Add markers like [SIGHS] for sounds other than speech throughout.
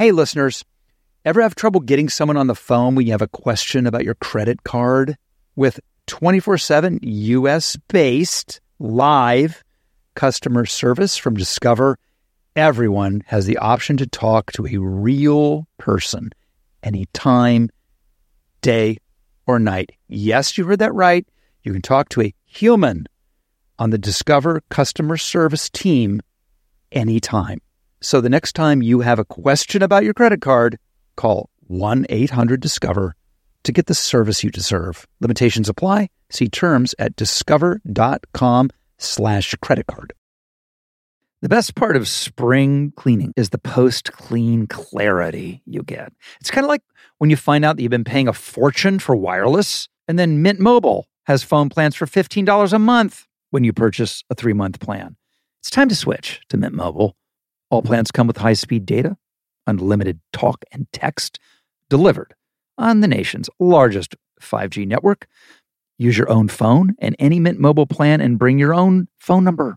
Hey, listeners, ever have trouble getting someone on the phone when you have a question about your credit card? With 24 7 US based live customer service from Discover, everyone has the option to talk to a real person anytime, day, or night. Yes, you heard that right. You can talk to a human on the Discover customer service team anytime. So the next time you have a question about your credit card, call 1 800 Discover to get the service you deserve. Limitations apply. See terms at discover.com slash credit card. The best part of spring cleaning is the post clean clarity you get. It's kind of like when you find out that you've been paying a fortune for wireless, and then Mint Mobile has phone plans for $15 a month when you purchase a three month plan. It's time to switch to Mint Mobile. All plans come with high speed data, unlimited talk and text delivered on the nation's largest 5G network. Use your own phone and any Mint Mobile plan and bring your own phone number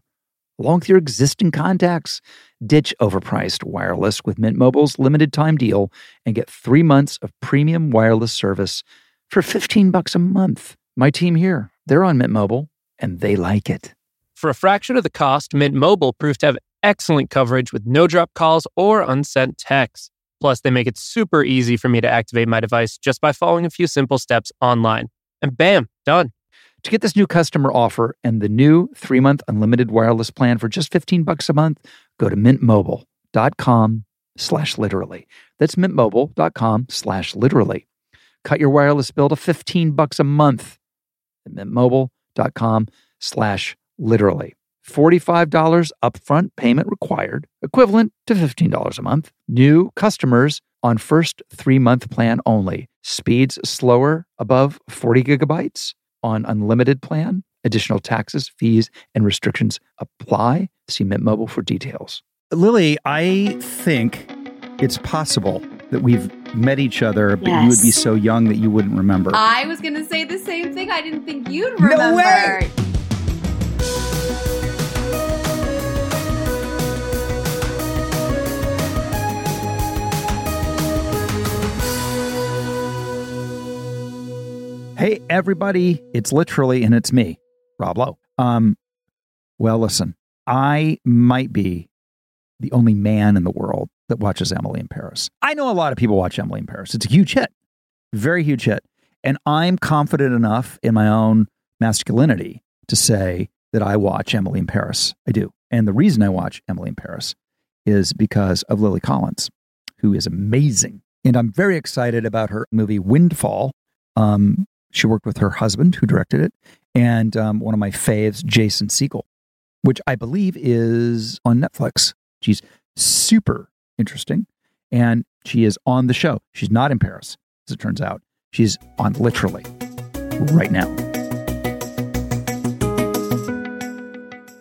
along with your existing contacts. Ditch overpriced wireless with Mint Mobile's limited time deal and get 3 months of premium wireless service for 15 bucks a month. My team here, they're on Mint Mobile and they like it. For a fraction of the cost, Mint Mobile proved to have excellent coverage with no drop calls or unsent texts. Plus, they make it super easy for me to activate my device just by following a few simple steps online. And bam, done. To get this new customer offer and the new three-month unlimited wireless plan for just 15 bucks a month, go to mintmobile.com slash literally. That's mintmobile.com slash literally. Cut your wireless bill to 15 bucks a month at mintmobile.com slash literally. $45 upfront payment required, equivalent to $15 a month. New customers on first three month plan only. Speeds slower above 40 gigabytes on unlimited plan. Additional taxes, fees, and restrictions apply. See Mint Mobile for details. Lily, I think it's possible that we've met each other, but you would be so young that you wouldn't remember. I was going to say the same thing. I didn't think you'd remember. way! Hey, everybody, it's literally, and it's me, Rob Lowe. Um, well, listen, I might be the only man in the world that watches Emily in Paris. I know a lot of people watch Emily in Paris. It's a huge hit, very huge hit. And I'm confident enough in my own masculinity to say that I watch Emily in Paris. I do. And the reason I watch Emily in Paris is because of Lily Collins, who is amazing. And I'm very excited about her movie Windfall. Um, she worked with her husband, who directed it, and um, one of my faves, Jason Segel, which I believe is on Netflix. She's super interesting, and she is on the show. She's not in Paris, as it turns out. She's on literally right now.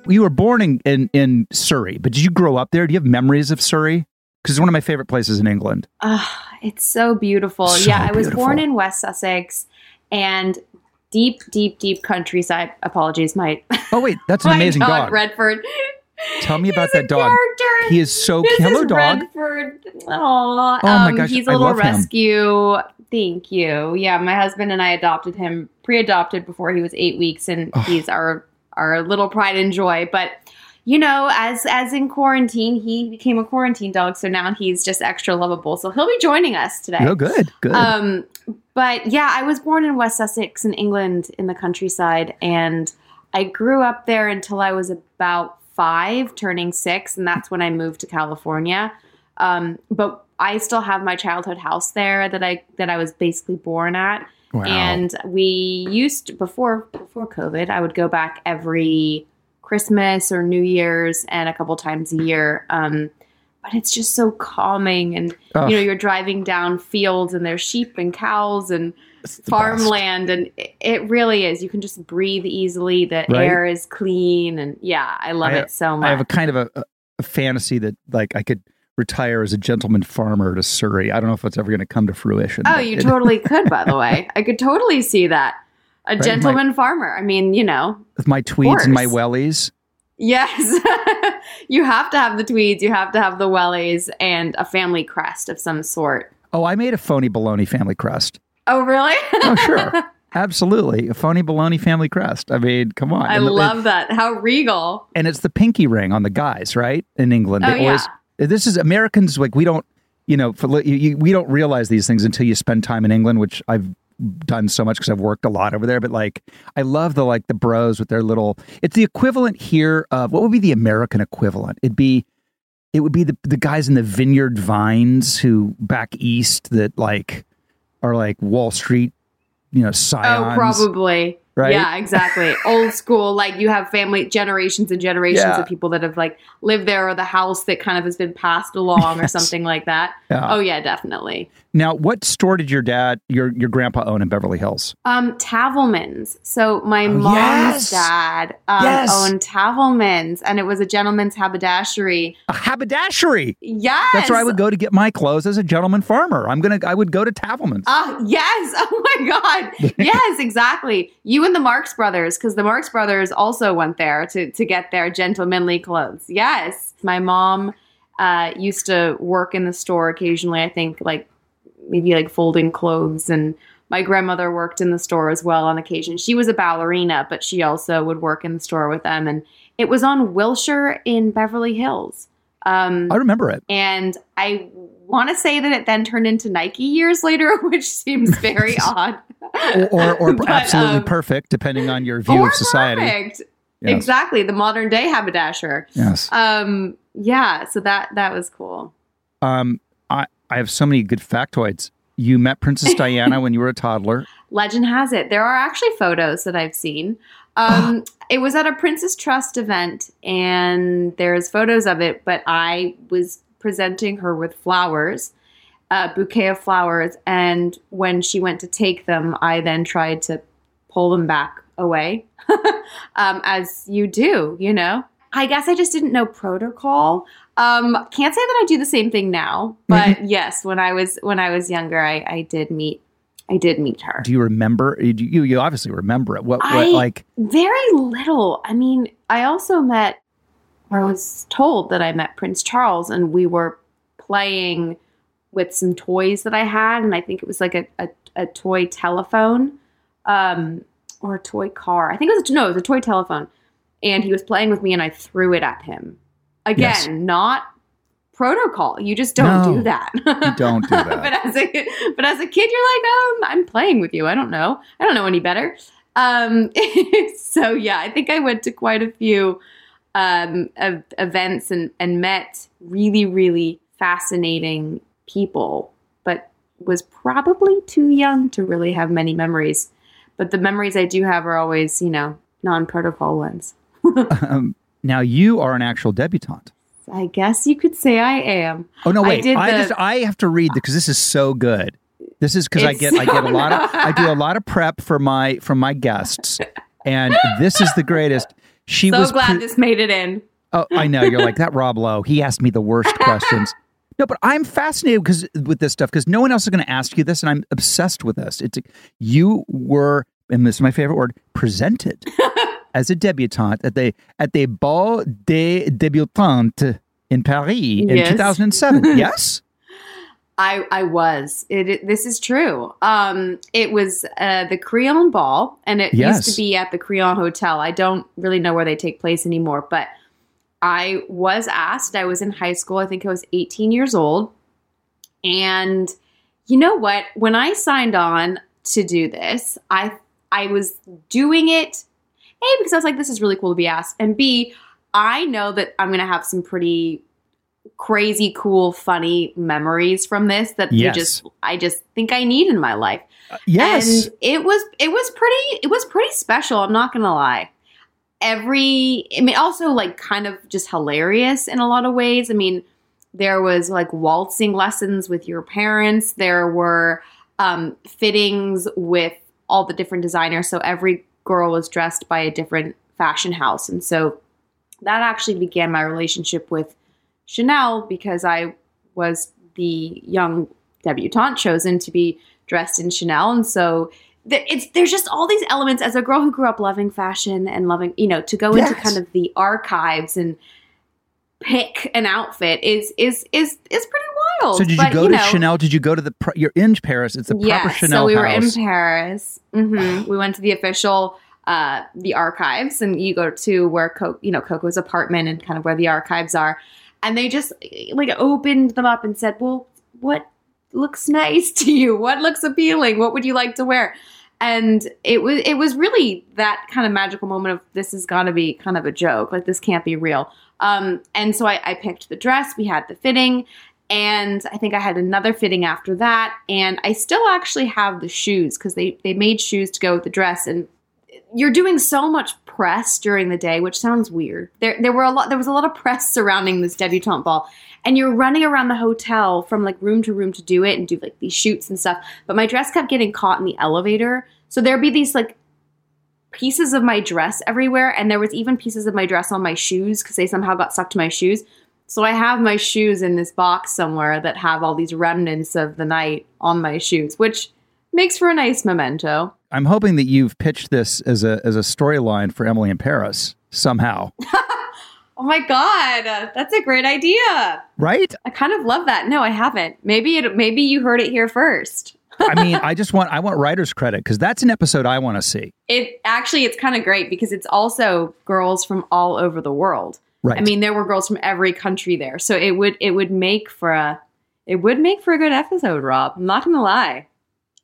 You were born in, in, in Surrey, but did you grow up there? Do you have memories of Surrey? Because it's one of my favorite places in England. Ah, it's so beautiful. So yeah, I was born in West Sussex and deep, deep, deep countryside. Apologies, my Oh, wait, that's [LAUGHS] an amazing dog, dog. Redford. Tell me about that dog. character. He is so This. Hello, is dog. Redford. Aw, Oh my um, gosh, he's a I little love him. rescue. Thank you. Yeah, my husband and I adopted him, pre-adopted before he was eight weeks, and Oh. he's our our little pride and joy. But you know, as as in quarantine, he became a quarantine dog, so now he's just extra lovable. So he'll be joining us today. Oh, good, good. Um, but yeah, I was born in West Sussex in England in the countryside, and I grew up there until I was about five, turning six, and that's when I moved to California. Um, but I still have my childhood house there that I that I was basically born at, wow. and we used before before COVID, I would go back every Christmas or New Year's and a couple times a year. Um, but it's just so calming and you know you're driving down fields and there's sheep and cows and the best. farmland and it- it really is you can just breathe easily the Right. air is clean and yeah i love I- it so much I have a kind of a, a, fantasy that like I could retire as a gentleman farmer to Surrey. I don't know if it's ever going to come to fruition. oh you totally could by the [LAUGHS] way i could totally see that a my- gentleman farmer i mean you know with my tweeds and my wellies. yes [LAUGHS] you have to have the tweeds, you have to have the wellies, and a family crest of some sort. Oh, I made a phony baloney family crest. Oh, really? Oh, sure. [LAUGHS] Absolutely. A phony baloney family crest. I mean, come on. I And love that. How regal. and it's the pinky ring on the guys, right? In England, Oh, yeah. This is Americans like we don't, you know, for, you, you, we don't realize these things until you spend time in England, which I've done so much because I've worked a lot over there. But like, I love the like the bros with their little. It's the equivalent here of what would be the American equivalent? It'd be, it would be the the guys in the vineyard vines who back east that like are like Wall Street, you know, oh, scions. Oh, probably. Right? Yeah, exactly. Old school, like you have family generations and generations Yeah. of people that have like lived there or the house that kind of has been passed along or something like that. Yeah. Oh yeah, definitely. Now, what store did your dad, your your grandpa own in Beverly Hills? Um, Tavelman's. So my Oh, mom's yes. dad um, Yes. owned Tavelman's, and it was a gentleman's haberdashery. A haberdashery. Yes, That's where I would go to get my clothes as a gentleman farmer. I'm gonna. I would go to Tavelman's. Ah, yes. [LAUGHS] Oh my God. [LAUGHS] yes, exactly. You and the Marx brothers, because the Marx brothers also went there to, to get their gentlemanly clothes. Yes. My mom uh, used to work in the store occasionally, I think, like maybe like folding clothes. And my grandmother worked in the store as well on occasion. She was a ballerina, but she also would work in the store with them. And it was on Wilshire in Beverly Hills. Um, I remember it. and I want to say that it then turned into Nike years later, [LAUGHS] which seems very [LAUGHS] odd. Or, or, [LAUGHS] or But, absolutely um, perfect, depending on your view of society. perfect. Yes. Exactly, the modern day haberdasher. Yes. Um, yeah, so that that was cool. Um, I I have so many good factoids. You met Princess Diana when you were a toddler. [LAUGHS] Legend has it there are actually photos that I've seen. Um, [SIGHS] it was at a Prince's Trust event, and there's photos of it. But I was presenting her with flowers, a bouquet of flowers, and when she went to take them, I then tried to pull them back away, [LAUGHS] um, as you do. You know, I guess I just didn't know protocol. Um, can't say that I do the same thing now, [LAUGHS] but yes, when I was when I was younger, I, I did meet I did meet her. Do you remember? You you obviously remember it. What, what I- like? Very little. I mean, I also met, or I was told that I met Prince Charles, and we were playing with some toys that I had, and I think it was like a, a, a toy telephone, um, or a toy car. I think it was no, it was a toy telephone, and he was playing with me, and I threw it at him. Again, Yes. not protocol. You just don't No, do that. You don't do [LAUGHS] that. but as a but as a kid, you're like, oh, I'm playing with you. I don't know. I don't know any better. Um, [LAUGHS] so yeah, I think I went to quite a few um, ev- events and and met really really fascinating people, but was probably too young to really have many memories. But the memories I do have are always, you know, non-protocol ones. [LAUGHS] Um, now you are an actual debutante. I guess you could say I am. Oh no! I Wait, did I, the- just I have to read because this is so good. This is because I get I get a lot of. I do a lot of prep for my from my guests, and this is the greatest. She so was glad pre- this made it in. Oh, I know. You're like that, Rob Lowe. He asked me the worst questions. No, but I'm fascinated because with this stuff because no one else is going to ask you this, and I'm obsessed with this. It's you were, and this is my favorite word, presented [LAUGHS] as a debutante at the at the Bal des Débutantes in Paris in Yes. 2007. [LAUGHS] yes. I I was. It, it- this is true. Um, it was uh, the Crillon Ball, and it Yes. used to be at the Crillon Hotel. I don't really know where they take place anymore, but I was asked. I was in high school. I think I was 18 years old, and you know what? When I signed on to do this, I I was doing it a because I was like, this is really cool to be asked, and b I know that I'm going to have some pretty crazy cool funny memories from this that Yes. you just I just think I need in my life. Uh, yes. And it was it was pretty it was pretty special, I'm not going to lie. Every I mean also like kind of just hilarious in a lot of ways. I mean, there was like waltzing lessons with your parents. There were um, fittings with all the different designers. So every girl was dressed by a different fashion house. And so that actually began my relationship with Chanel because I was the young debutante chosen to be dressed in Chanel. And so it's there's just all these elements as a girl who grew up loving fashion and loving, you know, to go into kind of the archives and pick an outfit is is is is pretty wild. So did you But, go to know, Chanel? Did you go to the? You're in Paris. It's a proper yeah, Chanel so we were house. in Paris. hmm we went to the official uh the archives and you go to where Co- you know Coco's apartment and kind of where the archives are and they just like opened them up and said, "Well, what looks nice [LAUGHS] to you? What looks appealing? What would you like to wear?" And it was it was really that kind of magical moment of this has got to be kind of a joke. Like this can't be real. Um, and so I, I picked the dress. We had the fitting, and I think I had another fitting after that. And I still actually have the shoes because they they made shoes to go with the dress. And you're doing so much press during the day, which sounds weird. There there were a lot there was a lot of press surrounding this debutante ball. And you're running around the hotel from like room to room to do it and do like these shoots and stuff. But my dress kept getting caught in the elevator. So there'd be these like pieces of my dress everywhere. And there was even pieces of my dress on my shoes because they somehow got stuck to my shoes. So I have my shoes in this box somewhere that have all these remnants of the night on my shoes, which makes for a nice memento. I'm hoping that you've pitched this as a as a storyline for Emily in Paris somehow, [LAUGHS] Oh my god, that's a great idea. right? I kind of love that. No, I haven't. Maybe it maybe you heard it here first. I [LAUGHS] mean, I just want I want writer's credit because that's an episode I want to see. It actually it's kind of great because it's also girls from all over the world. Right. I mean, there were girls from every country there. So it would it would make for a it would make for a good episode, Rob. I'm not going to lie.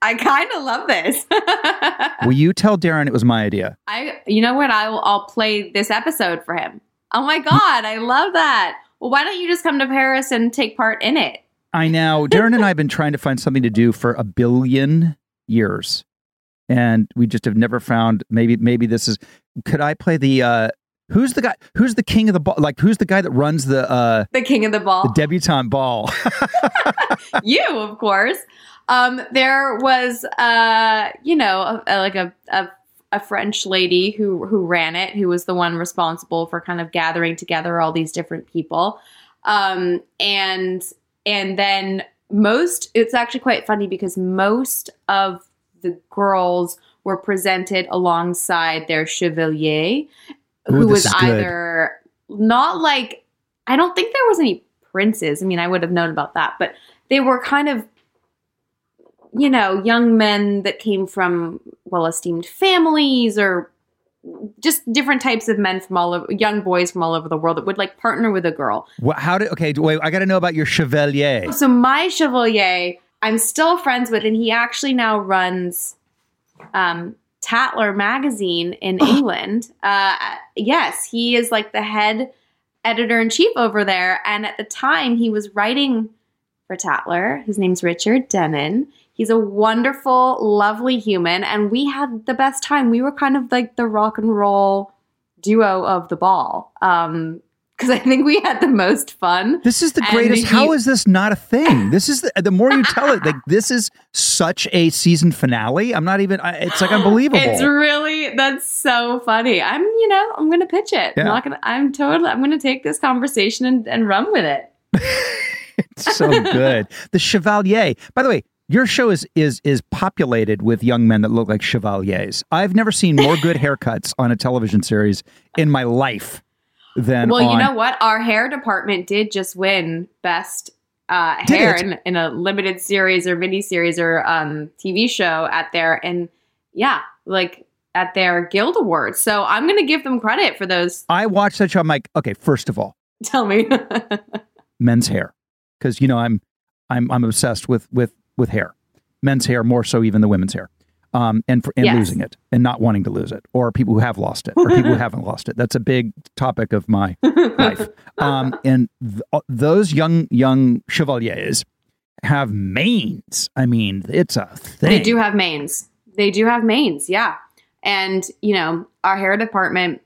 I kind of love this. [LAUGHS] will you tell Darren it was my idea? I you know what? I will I'll play this episode for him. Oh my god, I love that. Well, why don't you just come to Paris and take part in it? I know. [LAUGHS] Darren and I have been trying to find something to do for a billion years, and we just have never found. Maybe maybe this is. Could I play the? uh Who's the guy? Who's the king of the ball? Like who's the guy that runs the uh The king of the ball. the debutante ball? [LAUGHS] you, of course. Um, there was, uh, you know, a, a- like a, a a French lady who who ran it, who was the one responsible for kind of gathering together all these different people, um, and and then most. It's actually quite funny because most of the girls were presented alongside their chevalier, who was good. either not like I don't think there was any princes. I mean, I would have known about that, but they were kind of you know, young men that came from well-esteemed families or just different types of men from all over young boys from all over the world that would like partner with a girl. What, how did? Okay, wait. I got to know about your chevalier. So my chevalier, I'm still friends with, and he actually now runs um, Tatler magazine in England. Uh, yes, he is like the head editor in chief over there. And at the time, he was writing for Tatler. His name's Richard Dennen. He's a wonderful, lovely human, and we had the best time. We were kind of like the rock and roll duo of the ball. Um, because I think we had the most fun. This is the greatest. he- How is this not a thing? This is the, the more you tell it, like this is such a season finale. I'm not even. It's like unbelievable. It's really that's so funny. I'm, you know, I'm gonna pitch it. Yeah. I'm not gonna. I'm totally. I'm gonna take this conversation and, and run with it. [LAUGHS] It's so good. The chevalier. By the way, your show is is is populated with young men that look like chevaliers. I've never seen more good [LAUGHS] haircuts on a television series in my life than Well, you know what? Our hair department did just win best uh, hair in, in a limited series or mini series or um, TV show at their and yeah, like at their Guild Awards. So I'm gonna give them credit for those. I watched that show. I'm like, okay, first of all, [LAUGHS] Tell me. [LAUGHS] men's hair, because you know I'm I'm I'm obsessed with with with hair, men's hair more so even the women's hair, um, and for and Yes. losing it and not wanting to lose it, or people who have lost it, or people who [LAUGHS] haven't lost it. That's a big topic of my [LAUGHS] life. Um, and th- uh, those young young chevaliers have manes. I mean, it's a thing. They do have manes. They do have manes, yeah. And, you know, our hair department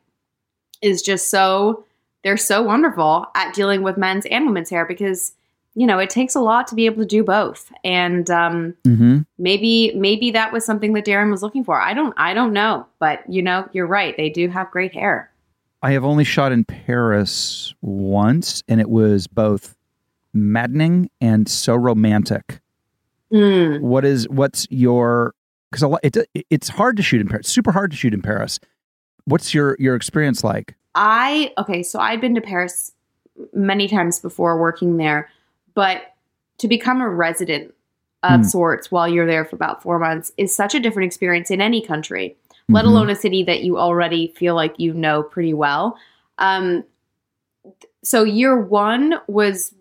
is just so, they're so wonderful at dealing with men's and women's hair because, you know, it takes a lot to be able to do both. And um, hmm maybe, maybe that was something that Darren was looking for. I don't, I don't know. But, you know, you're right. They do have great hair. I have only shot in Paris once, and it was both maddening and so romantic. Mm. What is what's your because it, it's hard to shoot in Paris, super hard to shoot in Paris. What's your your experience like? I, okay, so I'd been to Paris many times before working there, but to become a resident of Hmm. sorts while you're there for about four months is such a different experience in any country, let Mhm. alone a city that you already feel like you know pretty well. Um, so year one was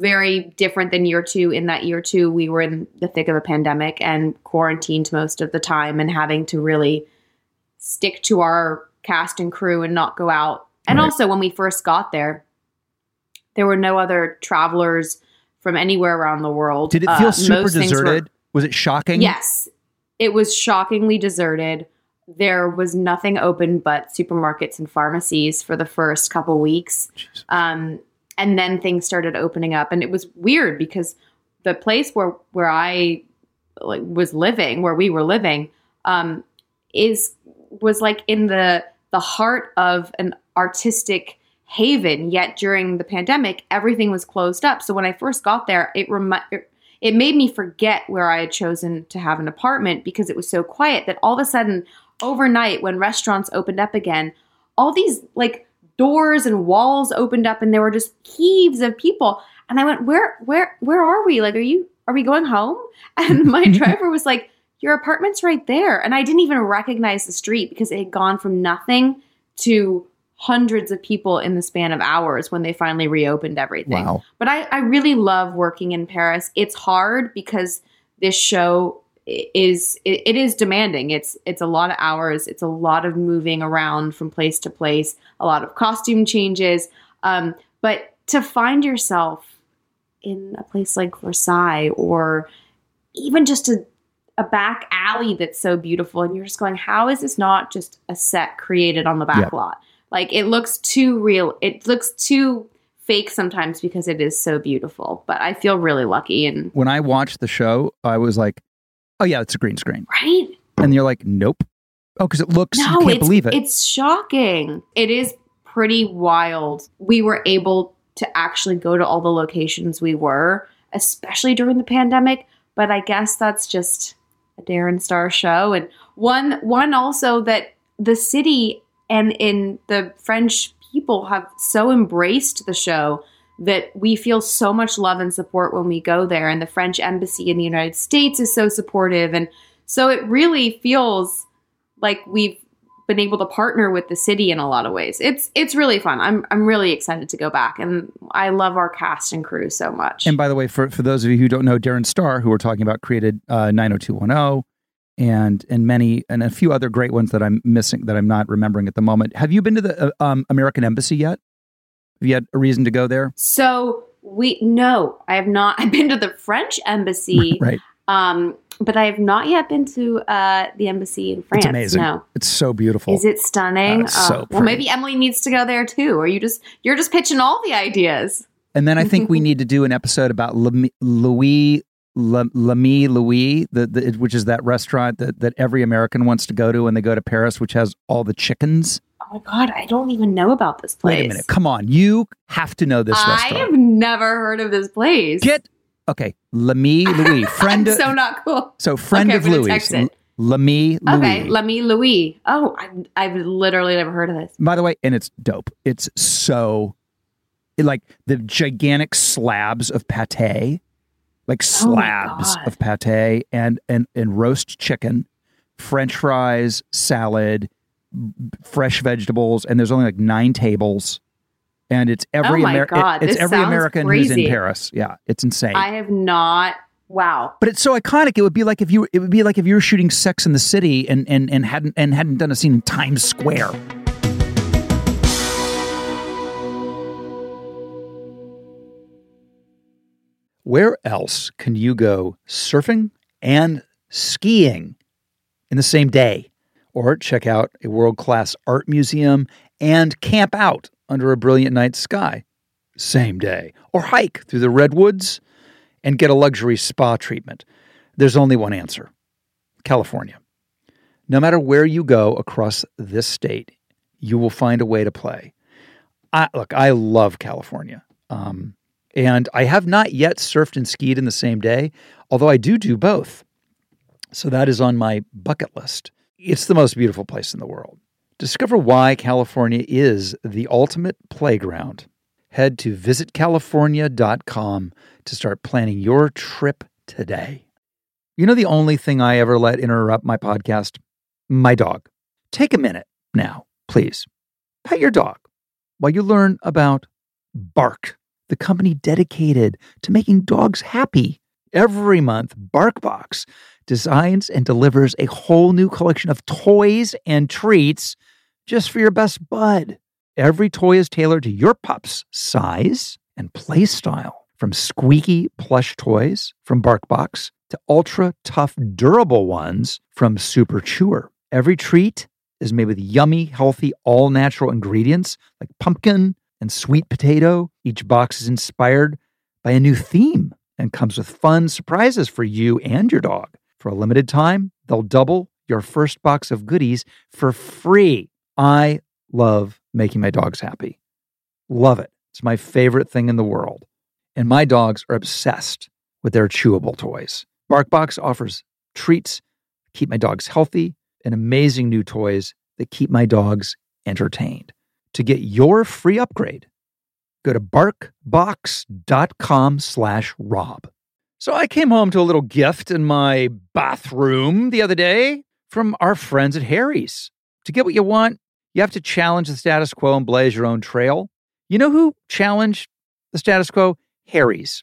very different than year two in that year two we were in the thick of a pandemic and quarantined most of the time and having to really stick to our cast and crew and not go out and Right. also when we first got there there were no other travelers from anywhere around the world Did it feel Uh, super things were- deserted? Was it shocking? Yes. It was shockingly deserted. There was nothing open but supermarkets and pharmacies for the first couple weeks. Um, and then things started opening up and it was weird because the place where where I like was living, where we were living, um, is was like in the the heart of an artistic haven. Yet during the pandemic, everything was closed up. So when I first got there, it remi- it made me forget where I had chosen to have an apartment because it was so quiet that all of a sudden, overnight, when restaurants opened up again, all these like doors and walls opened up and there were just heaves of people. And I went, Where where where are we? Like, are you are we going home? [LAUGHS] And my [LAUGHS] driver was like, Your apartment's right there. And I didn't even recognize the street because it had gone from nothing to hundreds of people in the span of hours when they finally reopened everything. Wow. But I, I really love working in Paris. It's hard because this show is it, it is demanding. It's it's a lot of hours. It's a lot of moving around from place to place. A lot of costume changes. Um, but to find yourself in a place like Versailles or even just a a back alley that's so beautiful and you're just going how is this not just a set created on the back lot like it looks too real it looks too fake sometimes because it is so beautiful but i feel really lucky and When I watched the show, I was like, "Oh yeah, it's a green screen," right and you're like, "Nope." Oh, because it looks. no you can't it's, believe it. it's shocking it is pretty wild we were able to actually go to all the locations we were especially during the pandemic but i guess that's just a darren star show and one one also that the city and in the french people have so embraced the show that we feel so much love and support when we go there and the french embassy in the united states is so supportive and so it really feels like we've been able to partner with the city in a lot of ways. It's it's really fun. I'm I'm really excited to go back and I love our cast and crew so much. And by the way, for, for those of you who don't know, Darren Star, who we're talking about, created uh, 90210 and and many and a few other great ones that I'm missing that I'm not remembering at the moment. Have you been to the uh, um, American Embassy yet? Have you had a reason to go there? so we no, I have not [LAUGHS] I've been to the French embassy Right. um but I have not yet been to uh the embassy in France. It's amazing. No. It's so beautiful. Is it stunning? Oh, it's so well, maybe Emily needs to go there too. Or you just you're just pitching all the ideas. And then I think we [LAUGHS] need to do an episode about Louis L'Ami Louis, the, the, which is that restaurant that, that every American wants to go to when they go to Paris, which has all the chickens. Oh my god, I don't even know about this place. Wait a minute, come on, you have to know this I restaurant. I have never heard of this place. Get okay, L'Ami [LAUGHS] Louis, friend. I'm so not cool. so friend Okay, of Louis. L'Ami Louis. Okay, me Louis. Oh, I've, I've literally never heard of this. By the way, and it's dope. It's so like the gigantic slabs of pate, like Oh slabs God. of pate and and and roast chicken, French fries, salad, b- fresh vegetables, and there's only like nine tables. And it's oh every Oh my Amer- God, it's every American who's in. Paris. Yeah, it's insane. I have not. Wow. but it's so iconic. It would be like if you it would be like if you were shooting Sex in the City and and and hadn't and hadn't done a scene in Times Square. Where else can you go surfing and skiing in the same day? Or check out a world class art museum and camp out under a brilliant night sky same day? Or hike through the redwoods and get a luxury spa treatment? There's only one answer California. No matter where you go across this state, you will find a way to play. I, look, I love California. Um, and I have not yet surfed and skied in the same day, although I do do both. So that is on my bucket list. It's the most beautiful place in the world. Discover why California is the ultimate playground. Head to visitcalifornia.com to start planning your trip today. You know, the only thing I ever let interrupt my podcast? My dog. Take a minute now, please. Pet your dog while you learn about Bark, the company dedicated to making dogs happy. Every month, BarkBox designs and delivers a whole new collection of toys and treats just for your best bud. Every toy is tailored to your pup's size and play style. From squeaky plush toys from BarkBox to ultra tough durable ones from Super Chewer. Every treat is made with yummy, healthy, all natural ingredients like pumpkin and sweet potato. Each box is inspired by a new theme and comes with fun surprises for you and your dog. For a limited time, they'll double your first box of goodies for free. I love making my dogs happy. Love it. It's my favorite thing in the world. And my dogs are obsessed with their chewable toys. BarkBox offers treats, keep my dogs healthy, and amazing new toys that keep my dogs entertained. To get your free upgrade, go to barkbox.com slash rob. So I came home to a little gift in my bathroom the other day from our friends at Harry's. To get what you want, you have to challenge the status quo and blaze your own trail. You know who challenged the status quo? Harry's.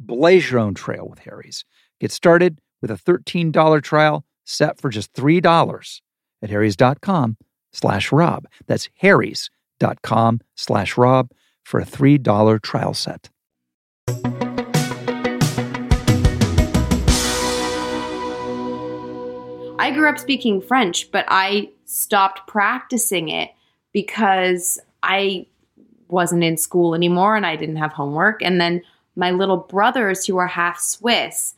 Blaze your own trail with Harry's. Get started with a $13 trial set for just $3 at harrys.com slash rob. That's harrys.com slash rob for a $3 trial set. I grew up speaking French, but I stopped practicing it because I wasn't in school anymore and I didn't have homework. And then my little brothers who are half Swiss,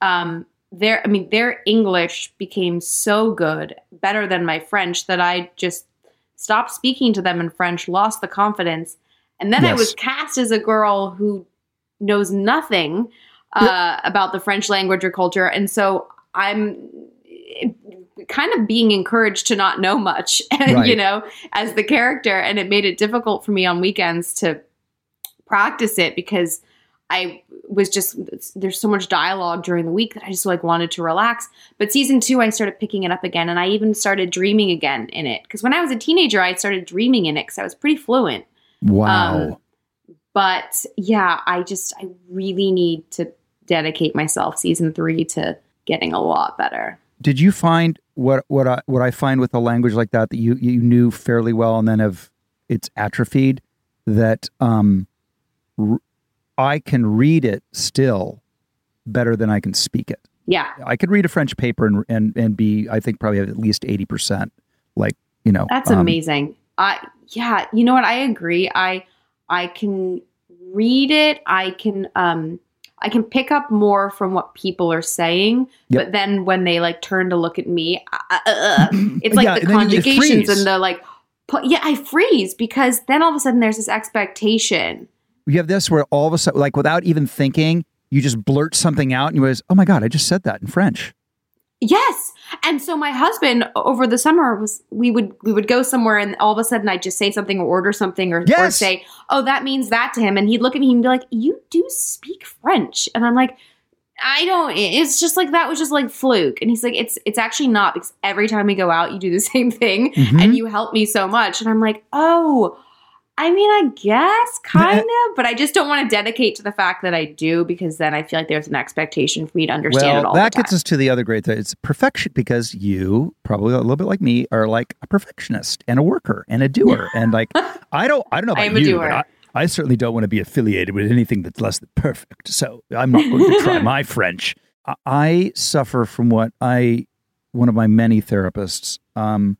um, their I mean their English became so good, better than my French, that I just stopped speaking to them in French, lost the confidence, and then I was cast as a girl who knows nothing uh, about the French language or culture, and so I'm kind of being encouraged to not know much, [LAUGHS] you Right. know, as the character, and it made it difficult for me on weekends to practice it because I was just there's so much dialogue during the week that I just like wanted to relax. But season two, I started picking it up again, and I even started dreaming again in it because when I was a teenager, I started dreaming in it because I was pretty fluent. Wow. Um, But yeah, I just I really need to dedicate myself season three to getting a lot better. Did you find what what I what I find with a language like that that you you knew fairly well and then have it's atrophied that um r- I can read it still better than I can speak it. Yeah, I could read a French paper and and and be I think probably at least 80% like, you know. That's um, amazing. I yeah, you know what? I agree. I I can read it. I can um I can pick up more from what people are saying, Yep. but then when they like turn to look at me, uh, uh, uh, [CLEARS THROAT] it's like Yeah, the and conjugations and the like. Yeah, I freeze because then all of a sudden there's this expectation. You have this where all of a sudden like without even thinking, you just blurt something out and you was, "Oh my god, I just said that in French." Yes. And so my husband over the summer was we would we would go somewhere and all of a sudden I'd just say something or order something or, or say, Oh, that means that to him. And he'd look at me and be like, You do speak French. And I'm like, I don't it's just like that was just like fluke. And he's like, It's it's actually not because every time we go out you do the [LAUGHS] same thing Mhm. and you help me so much. And I'm like, Oh, I mean, I guess kind of, but I just don't want to dedicate to the fact that I do because then I feel like there's an expectation for me to understand it all. Well, that gets us to the other great thing. It's perfection because you probably a little bit like me are like a perfectionist and a worker and a doer [LAUGHS] and like I don't I don't know about I am a you, doer. but I, I certainly don't want to be affiliated with anything that's less than perfect. So I'm not going to try [LAUGHS] my French. I, I suffer from what I one of my many therapists um,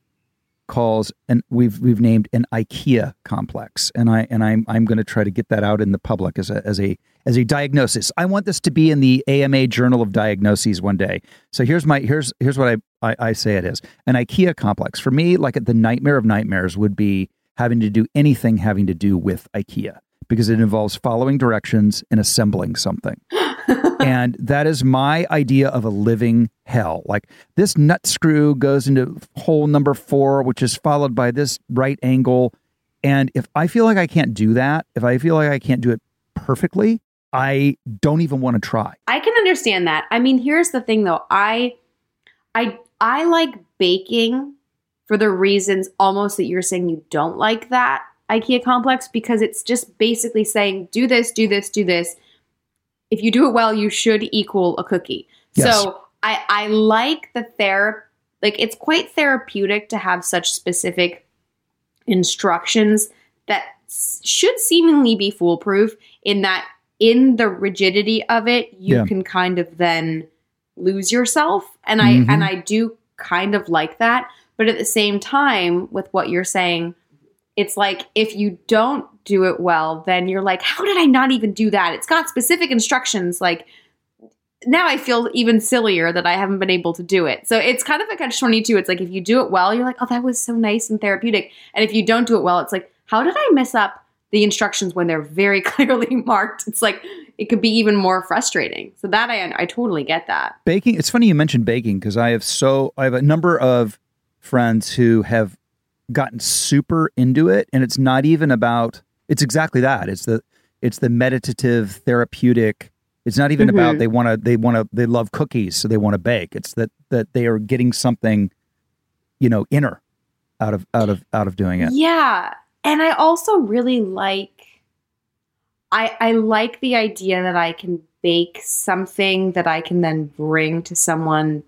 calls and we've we've named an IKEA complex, and I and I'm I'm going to try to get that out in the public as a as a as a diagnosis. I want this to be in the AMA Journal of Diagnoses one day. So here's my here's here's what I I, I say it is an IKEA complex for me. Like the nightmare of nightmares would be having to do anything having to do with IKEA because it involves following directions and assembling something [GASPS] [GASPS] [GASPS] and that is my idea of a living hell. Like this nut screw goes into hole number four, which is followed by this right angle. And if I feel like I can't do that, if I feel like I can't do it perfectly, I don't even want to try. I can understand that. I mean, here's the thing though. I I I like baking for the reasons almost that you're saying you don't like that IKEA complex because it's just basically saying do this, do this, do this. If you do it well, you should equal a cookie. Yes. So I I like the ther like it's quite therapeutic to have such specific instructions that s- should seemingly be foolproof in that in the rigidity of it you Yeah. can kind of then lose yourself and i mm-hmm. and i do kind of like that but at the same time with what you're saying it's like if you don't do it well then you're like how did i not even do that it's got specific instructions like now I feel even sillier that I haven't been able to do it. So it's kind of a catch 22. It's like if you do it well, you're like, oh, that was so nice and therapeutic. And if you don't do it well, it's like, how did I mess up the instructions when they're very [LAUGHS] clearly marked? It's like, it could be even more frustrating. So that I, I totally get that. Baking, it's funny you mentioned baking because I have so I have a number of friends who have gotten super into it and it's not even about it's exactly that. It's the it's the meditative therapeutic it's not even about Mhm. they want to they want to they love cookies so they want to bake. It's that that they are getting something you know inner out of out of out of doing it. Yeah. And I also really like I I like the idea that I can bake something that I can then bring to someone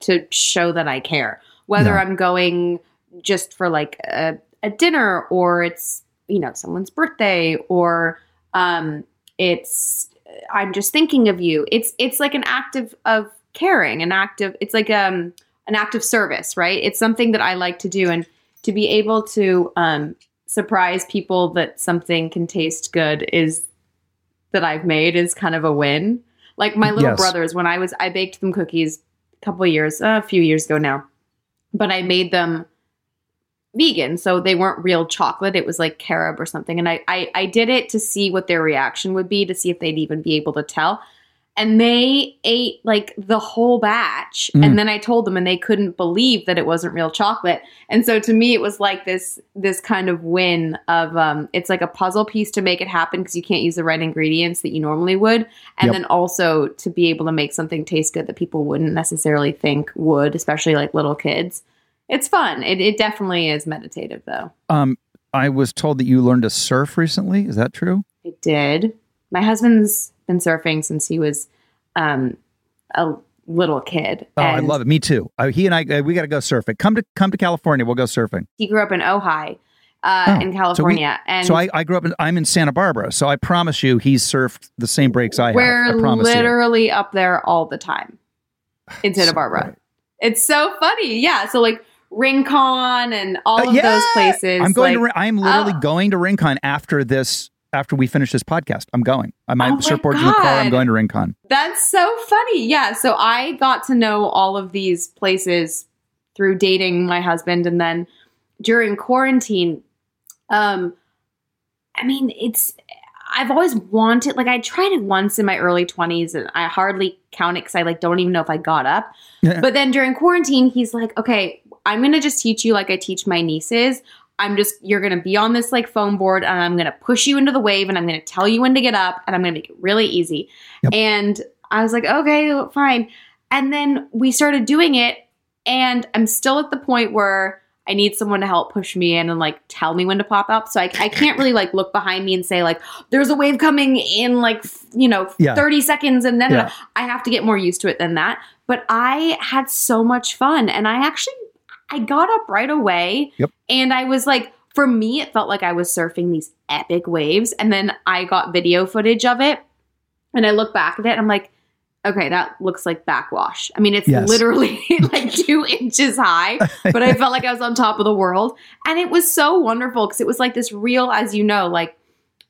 to show that I care. Whether Yeah. I'm going just for like a, a dinner or it's, you know, someone's birthday or um it's I'm just thinking of you. It's it's like an act of, of caring, an act of it's like um an act of service, right? It's something that I like to do and to be able to um, surprise people that something can taste good is that I've made is kind of a win. Like my little Yes. brothers, when I was, I baked them cookies a couple of years, uh, a few years ago now, but I made them vegan, so they weren't real chocolate. It was like carob or something, and I, I, I did it to see what their reaction would be, to see if they'd even be able to tell. And they ate like the whole batch, Mm. and then I told them, and they couldn't believe that it wasn't real chocolate. And so to me, it was like this this kind of win of um, it's like a puzzle piece to make it happen because you can't use the right ingredients that you normally would, and Yep. then also to be able to make something taste good that people wouldn't necessarily think would, especially like little kids. It's fun. It, it definitely is meditative, though. Um I was told that you learned to surf recently. Is that true? I did. My husband's been surfing since he was um, a little kid. Oh, I love it. Me too. Uh, he and I, uh, we got to go surfing. Come to come to California. We'll go surfing. He grew up in Ojai, uh, Oh, in so we- California, and so I, I grew up in. I'm in Santa Barbara. So I promise you, he's surfed the same breaks I have. we're I promise you. literally up there all the time in Santa So Barbara. great. It's so funny, yeah. So like Rincon and all Uh, of yeah! those places. I'm going to. like- Ri- I am literally Oh. going to Rincon after this. After we finish this podcast, I'm going. I my Oh my surfboard's in the car. I'm going to Rincon. That's so funny. Yeah. So I got to know all of these places through dating my husband. And then during quarantine, um, I mean, it's, I've always wanted, like, I tried it once in my early 20s and I hardly count it because I, like, don't even know if I got up. Yeah. But then during quarantine, he's like, okay, I'm going to just teach you like I teach my nieces. I'm just, you're going to be on this like foam board and I'm going to push you into the wave and I'm going to tell you when to get up and I'm going to make it really easy. Yep. And I was like, okay, fine. And then we started doing it and I'm still at the point where I need someone to help push me in and like tell me when to pop up. So I, I can't really like look behind me and say like there's a wave coming in like you know Yeah. 30 seconds and then Yeah. I have to get more used to it than that. But I had so much fun and I actually I got up right away Yep. and I was like for me it felt like I was surfing these epic waves and then I got video footage of it and I look back at it and I'm like okay that looks like backwash. I mean it's Yes. literally [LAUGHS] like 2 [LAUGHS] inches high but I felt like I was on top of the world. And it was so wonderful because it was like this real, as you know, like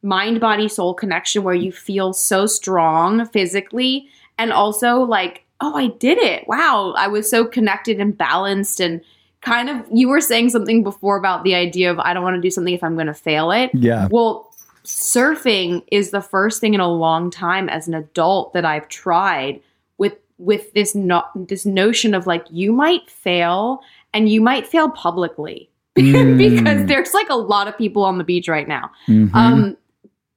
mind, body, soul connection where you feel so strong physically and also like, oh, I did it. Wow. I was so connected and balanced and kind of, you were saying something before about the idea of I don't want to do something if I'm going to fail it. Yeah. Well, surfing is the first thing in a long time as an adult that I've tried with with this no, this notion of like you might fail and you might fail publicly [LAUGHS] Mm. because there's like a lot of people on the beach right now. Mhm. Um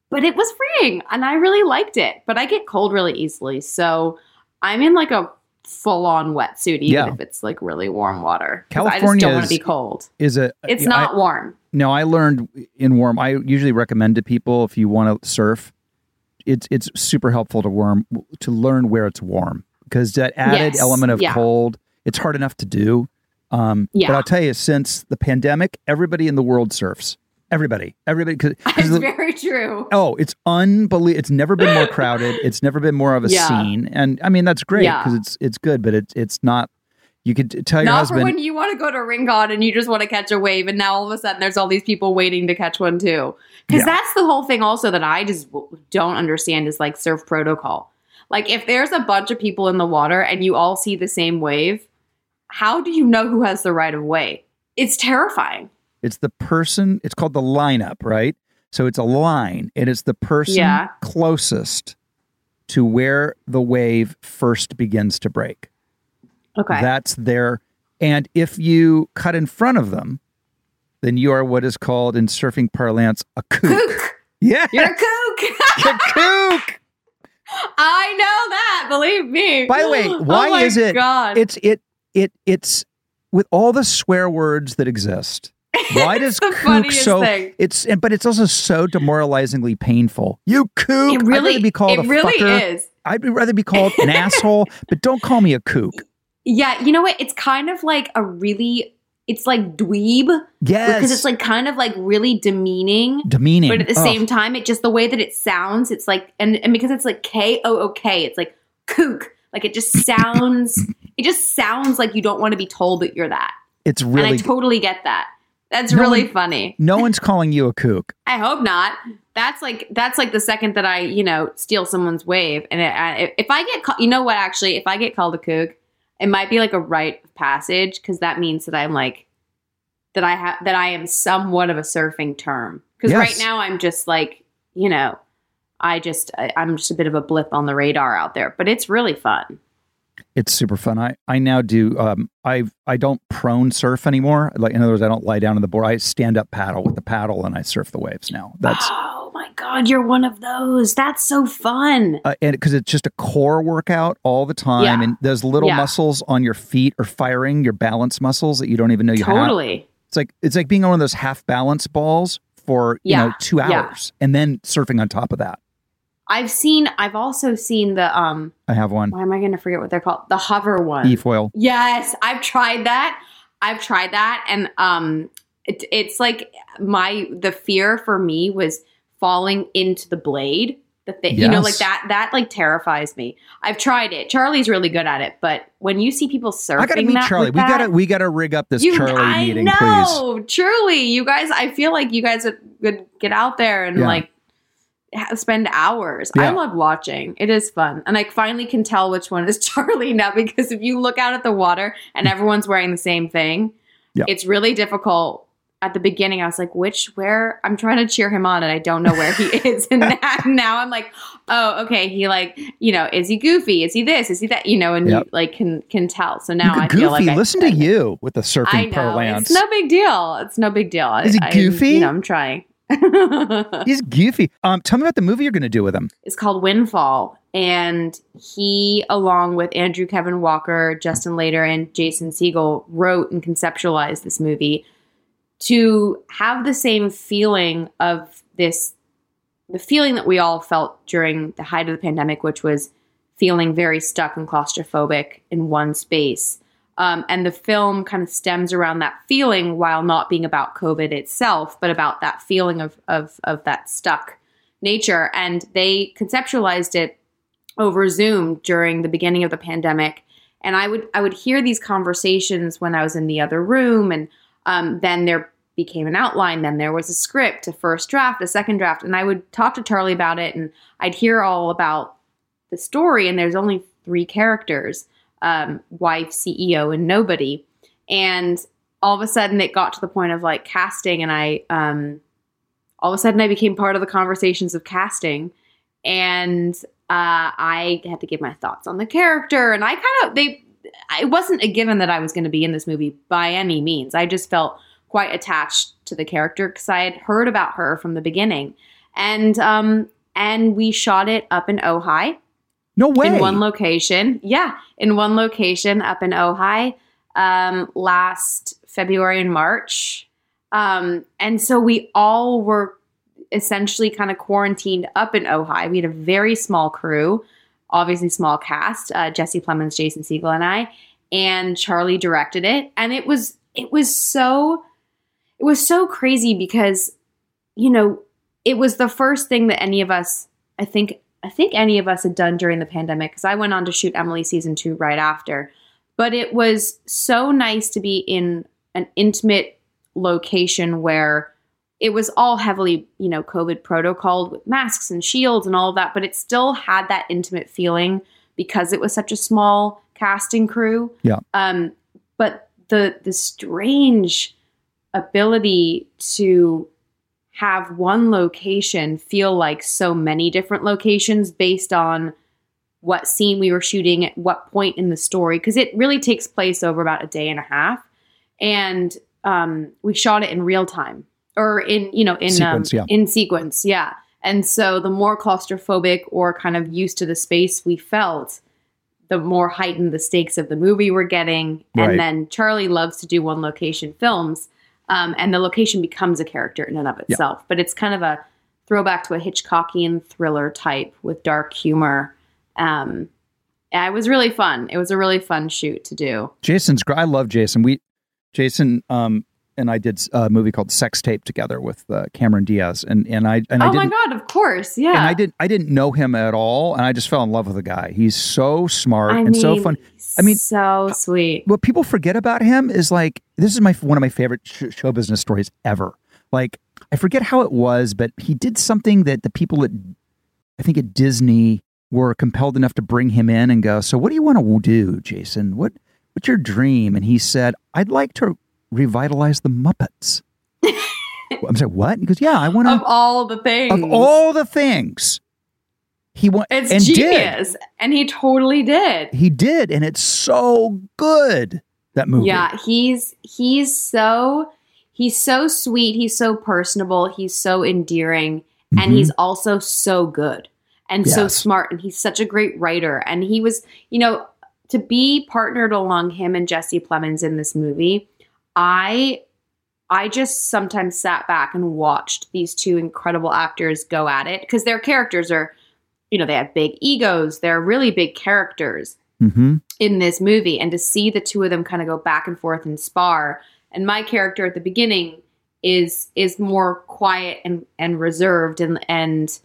but it was freeing and I really liked it. But I get cold really easily. So I'm in like a full on wetsuit even Yeah. if it's like really warm water. 'Cause I just California don't want is- to be cold. is a It's yeah, not I- warm. No, I learned in warm. I usually recommend to people if you want to surf, it's it's super helpful to warm to learn where it's warm because that added Yes, element of yeah. cold, it's hard enough to do. Um, But I'll tell you, since the pandemic, everybody in the world surfs. Everybody, everybody. Cause, 'cause [LAUGHS] It's the- very true. oh, it's unbelievable. It's never been more crowded. It's never been more of a Yeah. scene. And I mean, that's great Yeah. because it's it's good, but it's it's not. You could tell your Not husband. for when you want to go to Rincon and you just want to catch a wave, and now all of a sudden there's all these people waiting to catch one too. Because Yeah. that's the whole thing, also that I just don't understand is like surf protocol. Like if there's a bunch of people in the water and you all see the same wave, how do you know who has the right of way? It's terrifying. It's the person, it's called the lineup, right? So it's a line, and it's the person Yeah. closest to where the wave first begins to break. Okay. That's their, and if you cut in front of them, then you are what is called in surfing parlance a kook. kook. [LAUGHS] Yeah, You're a kook. a kook. [LAUGHS] I know that. Believe me. By the way, [LAUGHS] Oh why my is it- God. It's it it it's with all the swear words that exist. Why does kook so? thing. It's and but it's also so demoralizingly painful. You kook. It really, be called it a really fucker. is. I'd rather be called an asshole, but don't call me a kook. Yeah, you know what? It's kind of like a really, it's like dweeb Yes, because it's like kind of like really demeaning, demeaning. but at the Ugh. same time, it just the way that it sounds, it's like, and and because it's like K O O K, it's like kook. Like it just [COUGHS] sounds, it just sounds like you don't want to be told that you're that, it's really. and I totally get that. That's No really one- funny. no one's calling you a kook. [LAUGHS] I hope not. That's like that's like the second that I you know steal someone's wave, and it, I, if I get ca- you know what actually if I get called a kook, it might be like a rite of passage because that means that I'm like that I have that I am somewhat of a surfing term because Yes. right now I'm just like you know I just I, I'm just a bit of a blip on the radar out there, but it's really fun. It's super fun. I I now do. Um, I I don't prone surf anymore. Like in other words, I don't lie down on the board. I stand up paddle with the paddle and I surf the waves now. That's oh my god, you're one of those. That's so fun. uh, and because it's just a core workout all the time, Yeah. and those little Yeah. muscles on your feet are firing your balance muscles that you don't even know you have. Totally. It's like it's like being on one of those half balance balls for you know two Yeah. hours, and then surfing on top of that. I've seen. I've also seen the um. I have one Why am I going to forget what they're called? The hover one. e foil. Yes, I've tried that. I've tried that, and um, it, it's like my the fear for me was falling into the blade. The thing, you know, like that. That like terrifies me. I've tried it. Charlie's really good at it, but when you see people surfing, I gotta meet Charlie. We that, gotta we gotta rig up this you, Charlie I meeting, please. know, truly, you guys. I feel like you guys would, would get out there and Yeah. like spend hours. I love watching. It is fun, and I finally can tell which one is [LAUGHS] Charlie now because if you look out at the water and everyone's wearing the same thing, Yeah. it's really difficult. At the beginning, I was like, "Which where?" I'm trying to cheer him on, and I don't know where he [LAUGHS] is. And [LAUGHS] now, now I'm like, "Oh, okay." He like, you know, is he goofy? Is he this? Is he that? You know, and Yep. you like can can tell. So now I at feel Goofy. like I- Listen to you with the surfing I know parlance. it's no big deal. It's no big deal. Is he I- I- goofy? you know, I'm trying. [LAUGHS] He's goofy. Um, tell me about the movie you're going to do with him. It's called Windfall, and he, along with Andrew Kevin Walker, Justin Lader, and Jason Segel, wrote and conceptualized this movie to have the same feeling of this, the feeling that we all felt during the height of the pandemic, which was feeling very stuck and claustrophobic in one space. Um, and the film kind of stems around that feeling while not being about COVID itself, but about that feeling of, of, of that stuck nature. And they conceptualized it over Zoom during the beginning of the pandemic. And I would I would hear these conversations when I was in the other room, and um, then there became an outline. Then there was a script, a first draft, a second draft, and I would talk to Charlie about it, and I'd hear all about the story. And there's only three characters: um, wife, CEO, and nobody. And all of a sudden, it got to the point of like casting, and I um, all of a sudden I became part of the conversations of casting, and uh, I had to give my thoughts on the character, and I kind of they. It wasn't a given that I was going to be in this movie by any means. I just felt quite attached to the character because I had heard about her from the beginning, and um, and we shot it up in Ojai. No way. In one location, yeah, in one location up in Ojai, um, last February and March, um, and so we all were essentially kind of quarantined up in Ojai. We had a very small crew, obviously small cast, uh, Jesse Plemons, Jason Segel, and I, and Charlie directed it. And it was it was so it was so crazy because you know it was the first thing that any of us I think I think any of us had done during the pandemic because I went on to shoot Emily season two right after. But it was so nice to be in an intimate location where it was all heavily, you know, COVID protocol with masks and shields and all of that, but it still had that intimate feeling because it was such a small casting crew. Yeah. Um, but the the strange ability to have one location feel like so many different locations based on what scene we were shooting at what point in the story because it really takes place over about a day and a half and um, we shot it in real time or in you know in Sequence, um, yeah. in sequence yeah and so the more claustrophobic or kind of used to the space we felt the more heightened the stakes of the movie we're getting and Right. then charlie loves to do one location films um, and the location becomes a character in and of itself but it's kind of a throwback to a hitchcockian thriller type with dark humor um, it was really fun it was a really fun shoot to do Jason's. I love Jason. We, Jason, um, and I did a movie called Sex Tape together with uh, Cameron Diaz, and and I and I oh my didn't. god of course yeah And I didn't. I didn't know him at all, and I just fell in love with the guy. He's so smart I and so mean, fun. I mean, so sweet. what people forget about him is like this is my one of my favorite sh- show business stories ever. Like I forget how it was, but he did something that the people at I think at Disney were compelled enough to bring him in and go. So what do you want to do, Jason? What what's your dream? And he said, I'd like to revitalize the Muppets. [LAUGHS] I'm saying what? He goes, Yeah, I want Of all the things, Of all the things, he went it's and did. genius, and he totally did. He did, and it's so good. That movie. Yeah, he's he's so he's so sweet. He's so personable. He's so endearing, and Mhm. he's also so good and so smart. And he's such a great writer. And he was, you know, to be partnered along him and Jesse Plemons in this movie. I I just sometimes sat back and watched these two incredible actors go at it because their characters are, you know, they have big egos. They're really big characters Mm-hmm. in this movie and to see the two of them kind of go back and forth and spar and my character at the beginning is is more quiet and and reserved and and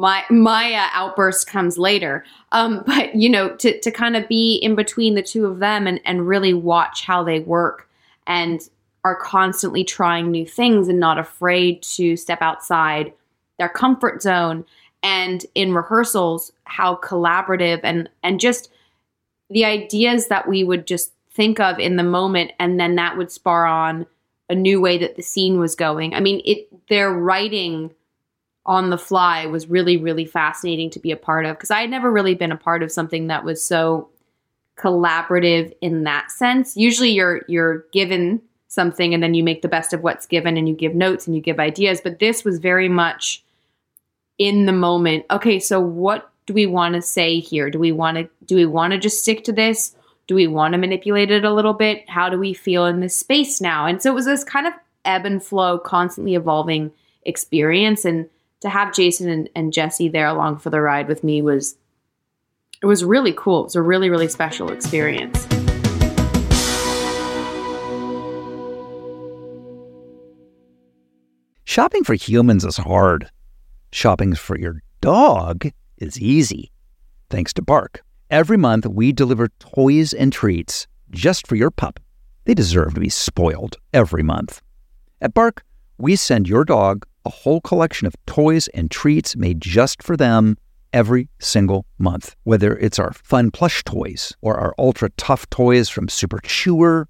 my my uh, outburst comes later. Um [LAUGHS] but you know to to kind of be in between the two of them and and really watch how they work and are constantly trying new things and not afraid to step outside their comfort zone and in rehearsals how collaborative and and just the ideas that we would just think of in the moment and then that would spar on a new way that the scene was going. I mean it their writing on the fly was really really fascinating to be a part of because i had never really been a part of something that was so collaborative in that sense usually you're you're given something and then you make the best of what's given and you give notes and you give ideas. But this was very much in the moment. Okay, so what do we want to say here? Do we want to do we want to just stick to this? Do we want to manipulate it a little bit? How do we feel in this space now? And so it was this kind of ebb and flow, constantly evolving experience. And to have Jason and, and Jesse there along for the ride with me was it was really cool. It was a really, really special experience. Shopping for humans is hard. Shopping for your dog is easy. Thanks to Bark. Every month, we deliver toys and treats just for your pup. They deserve to be spoiled every month. At Bark, we send your dog a whole collection of toys and treats made just for them every single month. Whether it's our fun plush toys or our ultra tough toys from Super Chewer,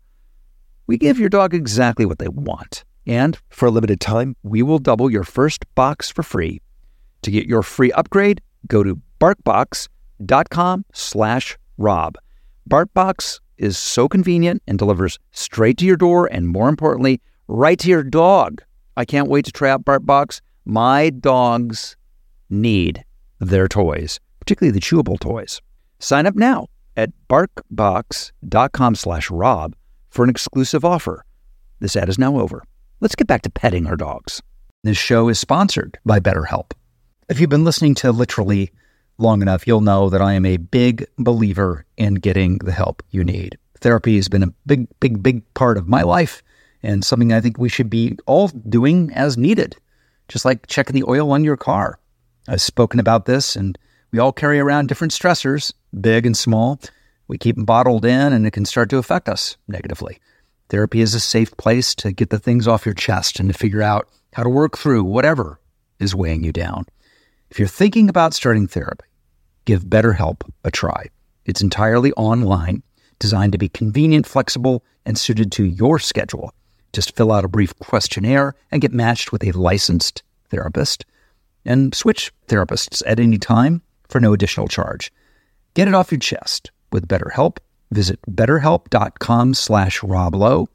we give your dog exactly what they want. And for a limited time, we will double your first box for free. To get your free upgrade, go to barkbox.com slash rob. BarkBox is so convenient and delivers straight to your door and more importantly, right to your dog. I can't wait to try out BarkBox. My dogs need their toys, particularly the chewable toys. Sign up now at barkbox.com slash rob for an exclusive offer. This ad is now over. Let's get back to petting our dogs. This show is sponsored by BetterHelp. If you've been listening to literally long enough, you'll know that I am a big believer in getting the help you need. Therapy has been a big, big, big part of my life and something I think we should be all doing as needed, just like checking the oil on your car. I've spoken about this, and we all carry around different stressors, big and small. We keep them bottled in, and it can start to affect us negatively. Therapy is a safe place to get the things off your chest and to figure out how to work through whatever is weighing you down. If you're thinking about starting therapy, give BetterHelp a try. It's entirely online, designed to be convenient, flexible, and suited to your schedule. Just fill out a brief questionnaire and get matched with a licensed therapist and switch therapists at any time for no additional charge. Get it off your chest with BetterHelp. Visit betterhelp.com slash roblow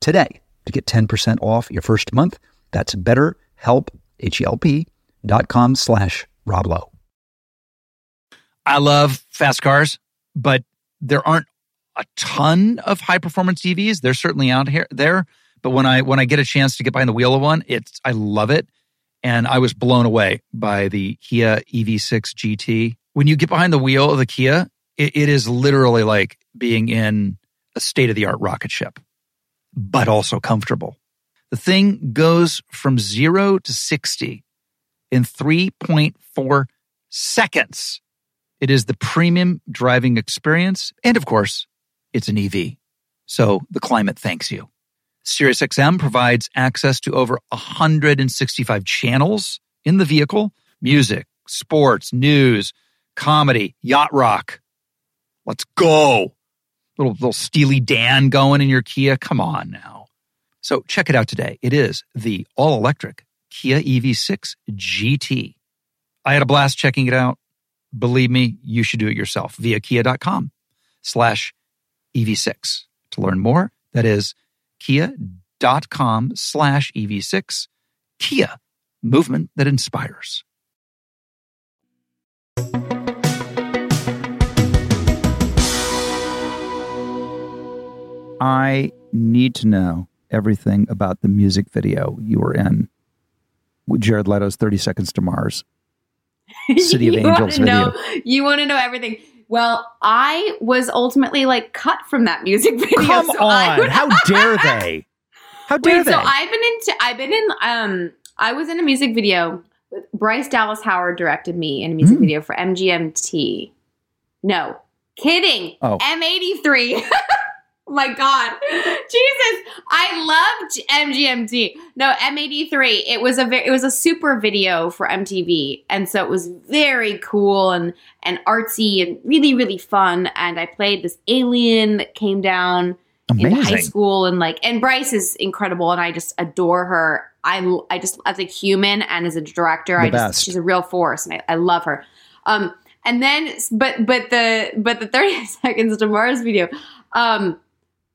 today to get 10% off your first month. That's betterhelp, H-E-L-P dot com slash roblow. I love fast cars, but there aren't a ton of high performance EVs. They're certainly out here there. But when I when I get a chance to get behind the wheel of one, it's I love it. And I was blown away by the Kia EV6 GT. When you get behind the wheel of the Kia, it, it is literally like being in a state of the art rocket ship, but also comfortable. The thing goes from zero to 60 in 3.4 seconds. It is the premium driving experience. And of course, it's an EV. So the climate thanks you. SiriusXM provides access to over 165 channels in the vehicle music, sports, news, comedy, yacht rock. Let's go. Little, little Steely Dan going in your Kia. Come on now. So check it out today. It is the all electric Kia EV6 GT. I had a blast checking it out. Believe me, you should do it yourself via kia.com slash EV6. To learn more, that is kia.com slash EV6. Kia, movement that inspires. I need to know everything about the music video you were in with Jared Leto's 30 Seconds to Mars. [LAUGHS] City of Angels video. Know, you want to know everything. Well, I was ultimately like cut from that music [LAUGHS] video. Come so on! How [LAUGHS] dare they? How dare Wait, they? so I've been into. I've been in. Um, I was in a music video. Bryce Dallas Howard directed me in a music Mm. video for MGMT. No, kidding. Oh. M83. [LAUGHS] My God, Jesus! I loved MGMT. No, M83. It was a ve- it was a super video for MTV, and so it was very cool and and artsy and really really fun. And I played this alien that came down in high school and like and Bryce is incredible and I just adore her. I I just as a human and as a director, The I just best. she's a real force and I, I love her. Um and then but but the but the 30 [LAUGHS] seconds to Mars video, um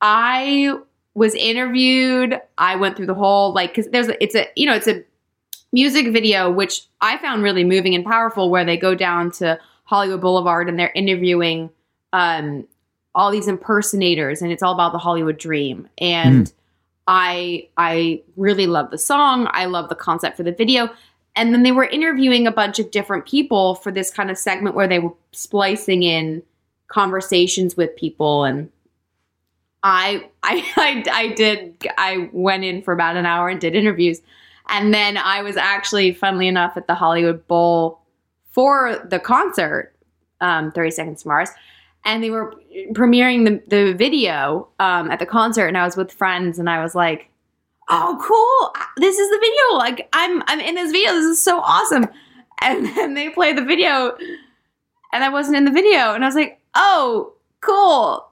I was interviewed. I went through the whole like because there's a, it's a you know it's a music video which I found really moving and powerful where they go down to Hollywood Boulevard and they're interviewing um, all these impersonators and it's all about the Hollywood dream and. I I really love the song. I love the concept for the video. And then they were interviewing a bunch of different people for this kind of segment where they were splicing in conversations with people and I I [LAUGHS] I, I did I went in for about an hour and did interviews. And then I was actually funnily enough at the Hollywood Bowl for the concert um 30 Seconds to Mars. And they were premiering the, the video um, at the concert and i was with friends and i was like oh cool. This is the video. Like i'm i'm in this video. This is so awesome. And [LAUGHS] then they played the video and i wasn't in the video. And i was like oh cool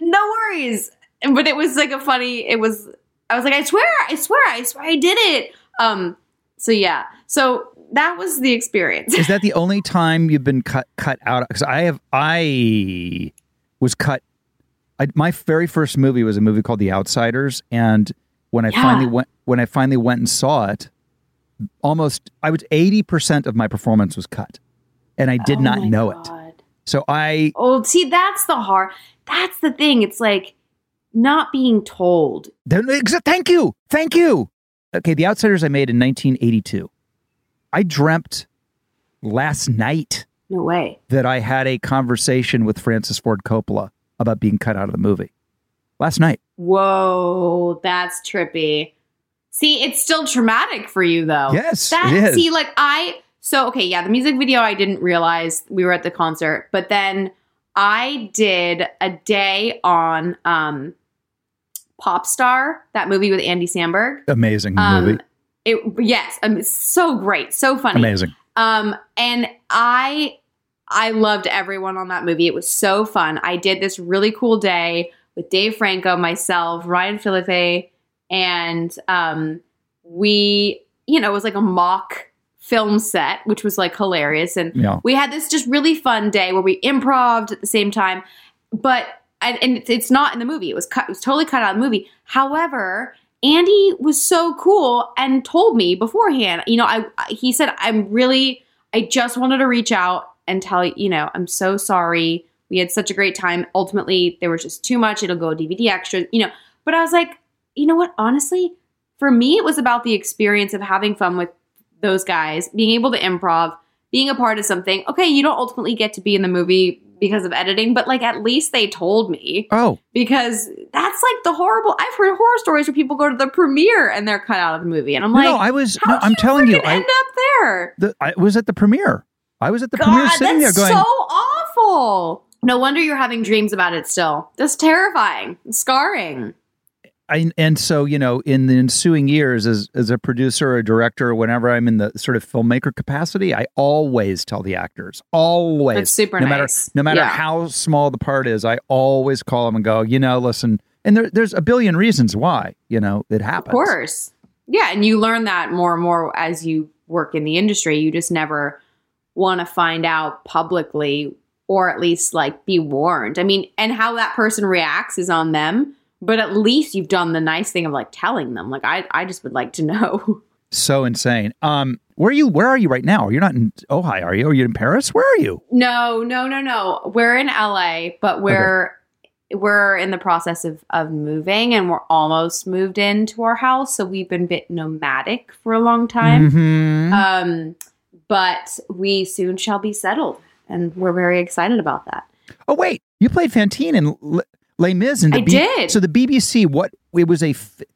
no worries but it was like a funny it was i was like i swear i swear i swear i did it um so yeah so that was the experience Is that the only time you've been cut cut out? Because I have I was cut. I, my very first movie was a movie called The Outsiders, and when I Yeah. finally went when I finally went and saw it, almost I was eighty percent of my performance was cut, and I did Oh not know it. So I oh see that's the hard that's the thing it's like not being told Thank you. Thank you. Okay, The Outsiders I made in 1982. I dreamt last night no way that I had a conversation with Francis Ford Coppola about being cut out of the movie. Last night. Whoa, that's trippy. See, it's still traumatic for you though. Yes, That it is. see, like I so okay, yeah, the music video I didn't realize we were at the concert, but then I did a day on um Pop Star, that movie with Andy Samberg. Amazing Um movie. it yes, um, it's so great, so funny. Amazing. Um, and I I loved everyone on that movie. It was so fun. I did this really cool day with Dave Franco, myself, Ryan Phillippe, and um, we, you know, it was like a mock film set, which was like hilarious. And Yeah. we had this just really fun day where we improved at the same time. But and, and it's, not in the movie. It was cut. It was totally cut out of the movie. However, Andy was so cool and told me beforehand. You know, I I- he said I'm really. I just wanted to reach out and tell you. You know, I'm so sorry. We had such a great time. Ultimately, there was just too much. It'll go DVD extra. You know, but I was like, you know what? Honestly, for me, it was about the experience of having fun with those guys, being able to improv, being a part of something. Okay, you don't ultimately get to be in the movie because of editing, but like at least they told me Oh, because that's like the horrible. I've heard horror stories where people go to the premiere and they're cut out of the movie, and I'm like, no, I was. how No, I'm telling you, I, end up there. the, I was at the premiere. I was at the God, premiere sitting there going, so awful. No wonder you're having dreams about it still. That's terrifying, scarring. I, and so you know in the ensuing years as as a producer or director whenever i'm in the sort of filmmaker capacity i always tell the actors always That's super no nice. matter no matter Yeah. how small the part is i always call them and go you know listen and there, there's a billion reasons why you know it happens Of course. Yeah, and you learn that more and more as you work in the industry. You just never want to find out publicly or at least like be warned. I mean, and how that person reacts is on them, but at least you've done the nice thing of like telling them. Like I I just would like to know. [LAUGHS] so insane um where are you where are you right now you're not in Ojai are you are you in paris where are you no, no, no, no. We're in LA, but we're we're in the process of of moving and we're almost moved into our house, so we've been a bit nomadic for a long time. Mhm. Um, but we soon shall be settled, and we're very excited about that. oh wait you played fantine in L- les mis and the I did. so the bbc what it was a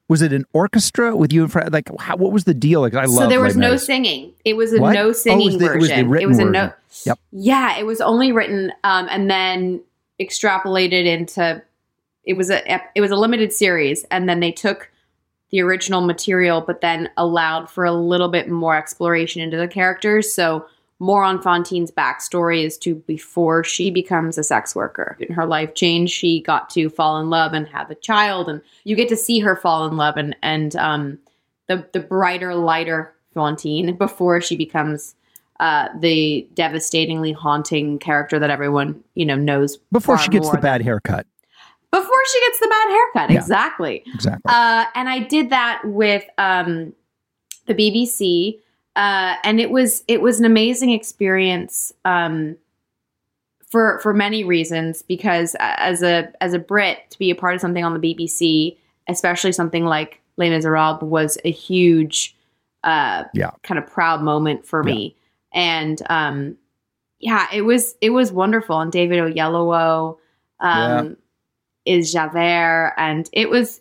was it an orchestra with you in front like how, what was the deal like i love so there was Les no Mis. singing. It was a What? Oh, it no was singing version. it was version. was a no. Yep. Yeah, it was only written, um, and then extrapolated into. It was a it was a limited series, and then they took the original material, but then allowed for a little bit more exploration into the characters. So more on Fantine's backstory as to before she becomes a sex worker. In her life change, she got to fall in love and have a child, and you get to see her fall in love and and um, the the brighter, lighter Fantine before she becomes uh, the devastatingly haunting character that everyone you know knows before she gets the than- bad haircut before she gets the bad haircut. Yeah. Exactly. Exactly. Uh, and I did that with um, the BBC, uh, and it was it was an amazing experience um, for for many reasons. Because as a as a Brit, to be a part of something on the BBC, especially something like Les Miserables, was a huge, uh, Yeah. kind of proud moment for me. And um, yeah, it was it was wonderful. And David Oyelowo um, is Javert, and it was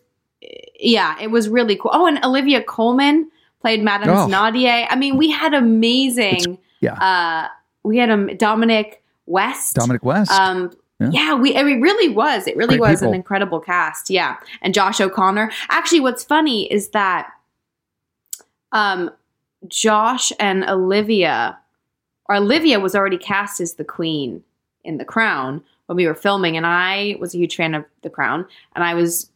yeah, it was really cool. Oh, and Olivia Colman played Madame Oh. Thénardier. I mean, we had amazing. yeah. Uh, we had um, Dominic West. Dominic West. Um, Yeah. yeah. we. I mean, it really was. It really Great was people. an incredible cast. Yeah, and Josh O'Connor. Actually, what's funny is that, um, Josh and Olivia, or Olivia was already cast as the Queen in The Crown when we were filming, and I was a huge fan of The Crown, and I was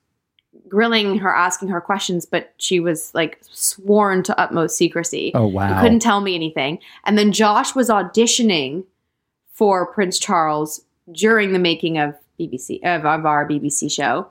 grilling her, asking her questions, but she was like sworn to utmost secrecy. oh wow. couldn't tell me anything. And then Josh was auditioning for Prince Charles during the making of BBC of, of our BBC show.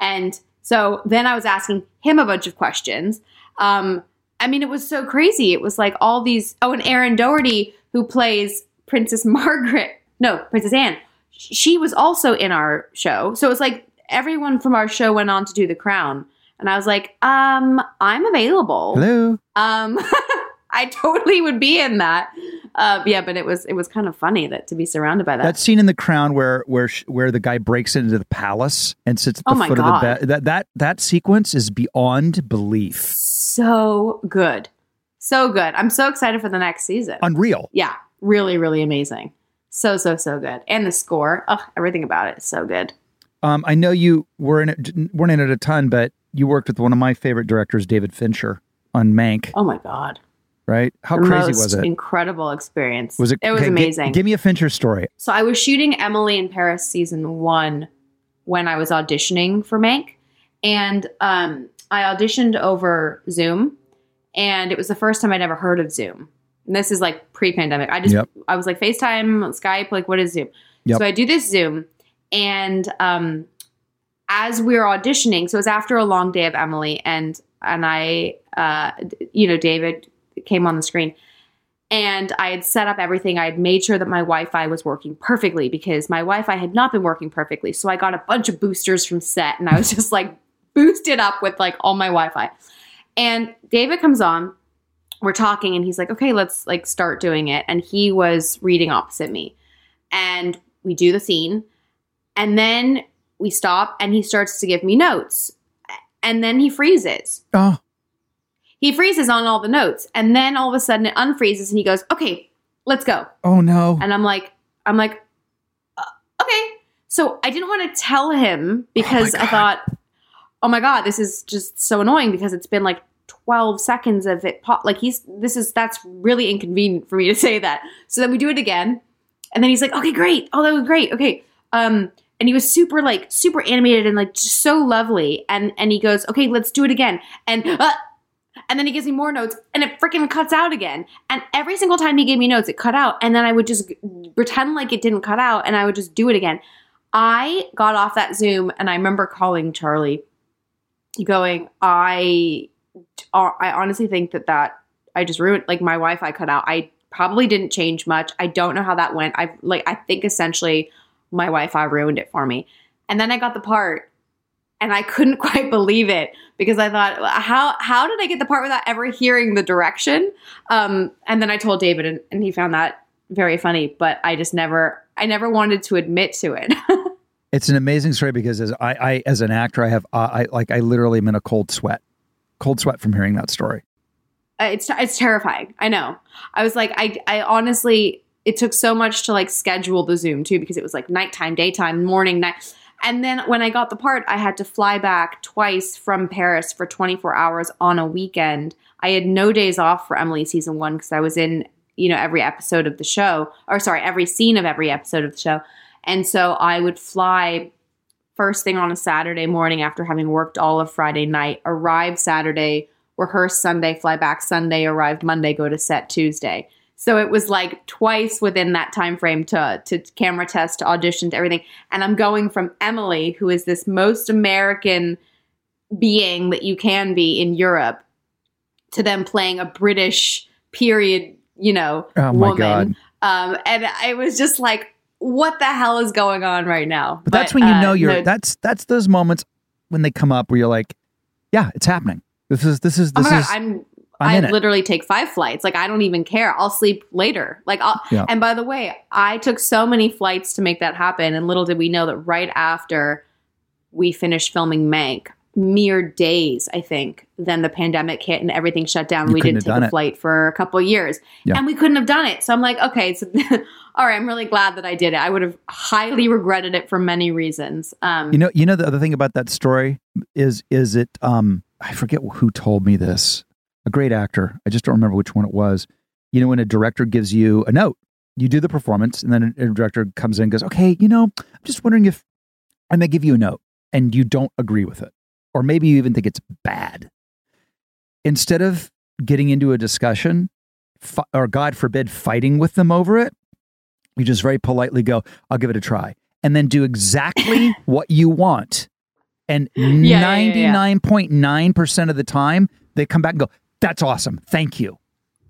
And so then I was asking him a bunch of questions. Um, I mean, it was so crazy. It was like all these. Oh, and Erin Doherty, who plays Princess [LAUGHS] Margaret, no, Princess Anne, she was also in our show. So it was like everyone from our show went on to do The Crown. And I was like, um, I'm available. Hello. Um, [LAUGHS] I totally would be in that. Uh, yeah, but it was it was kind of funny that to be surrounded by that. That scene in The Crown where where where the guy breaks into the palace and sits at the Oh foot God. of the bed. That that that sequence is beyond belief. so good, so good. I'm so excited for the next season. Unreal. yeah, really, really amazing. So so so good, and the score, ugh, everything about it is so good. Um, I know you were in it, weren't in it a ton, but you worked with one of my favorite directors, David Fincher, on Mank. Oh my god, Right? How the crazy was it? Incredible experience. Was it? It was okay, amazing. give me a Fincher story. So I was shooting Emily in Paris season one when I was auditioning for Mank, and um, I auditioned over Zoom, and it was the first time I'd ever heard of Zoom. And this is like pre-pandemic. I just Yep. I was like FaceTime, Skype, like what is Zoom? Yep. So I do this Zoom, and um, as we were auditioning, so it was after a long day of Emily, and and I, uh, you know, David came on the screen and I had set up everything. I had made sure that my Wi Fi was working perfectly because my Wi Fi had not been working perfectly. So I got a bunch of boosters from set and I was [LAUGHS] just like boosted up with like all my Wi Fi. And David comes on, we're talking, and he's like, okay, let's like start doing it. And he was reading opposite me. And we do the scene. And then we stop and he starts to give me notes. And then he freezes. Oh, he freezes on all the notes. And then all of a sudden it unfreezes and he goes okay let's go. Oh no. and i'm like i'm like uh, okay. So i didn't want to tell him because i thought oh my god this is just so annoying because it's been like 12 seconds of it pop like he's this is that's really inconvenient for me to say that. So then we do it again. And then he's like okay great. Oh that was great. Okay um and he was super like super animated and like just so lovely. And and he goes okay let's do it again. And uh, and then he gives me more notes and it freaking cuts out again. And every single time he gave me notes it cut out. And then i would just pretend like it didn't cut out and i would just do it again. I got off that zoom and i remember calling charlie going i i honestly think that that i just ruined like my wi-fi cut out. I probably didn't change much. I don't know how that went. I like i think essentially my wi-fi ruined it for me and then i got the part and I couldn't [LAUGHS] quite believe it because I thought, how how did I get the part without ever hearing the direction? Um, and then I told David, and, and he found that very funny. But I just never, I never wanted to admit to it. [LAUGHS] It's an amazing story because as I, I as an actor, I have uh, I like I literally am in a cold sweat, cold sweat from hearing that story. Uh, it's it's terrifying. I know. I was like, I I honestly, it took so much to like schedule the Zoom too because it was like nighttime, daytime, morning, night. And then when I got the part, I had to fly back twice from Paris for 24 hours on a weekend. I had no days off for Emily season one because I was in, you know, every episode of the show, or sorry, every scene of every episode of the show. And so I would fly first thing on a Saturday morning after having worked all of Friday night, arrive Saturday, rehearse Sunday, fly back Sunday, arrive Monday, go to set Tuesday. So it was like twice within that time frame to to camera test, to audition, to everything. And I'm going from Emily, who is this most American being that you can be in Europe, to them playing a British period, you know, Oh my woman. God. Um, and I was just like, what the hell is going on right now? But that's when you uh, know you're no, that's that's those moments when they come up where you're like, yeah, it's happening. This is this is Oh this my is god, I'm I'm I it. literally take five flights. Like I don't even care. I'll sleep later. Like I'll Yeah. and by the way, I took so many flights to make that happen and little did we know that right after we finished filming Mank, mere days, I think, then the pandemic hit and everything shut down. You we didn't take a it. flight for a couple of years. Yeah. And we couldn't have done it. So I'm like, okay, so [LAUGHS] all right, I'm really glad that I did it. I would have highly regretted it for many reasons. Um You know, you know the other thing about that story is is it um I forget who told me this. A great actor. I just don't remember which one it was. You know, when a director gives you a note, you do the performance, and then a, a director comes in and goes, Okay, you know, I'm just wondering if I may give you a note and you don't agree with it. Or maybe you even think it's bad. Instead of getting into a discussion, fi- or God forbid, fighting with them over it, you just very politely go, I'll give it a try. And then do exactly [COUGHS] what you want. And yeah, yeah, yeah. 99.9% of the time, they come back and go, That's awesome. Thank you.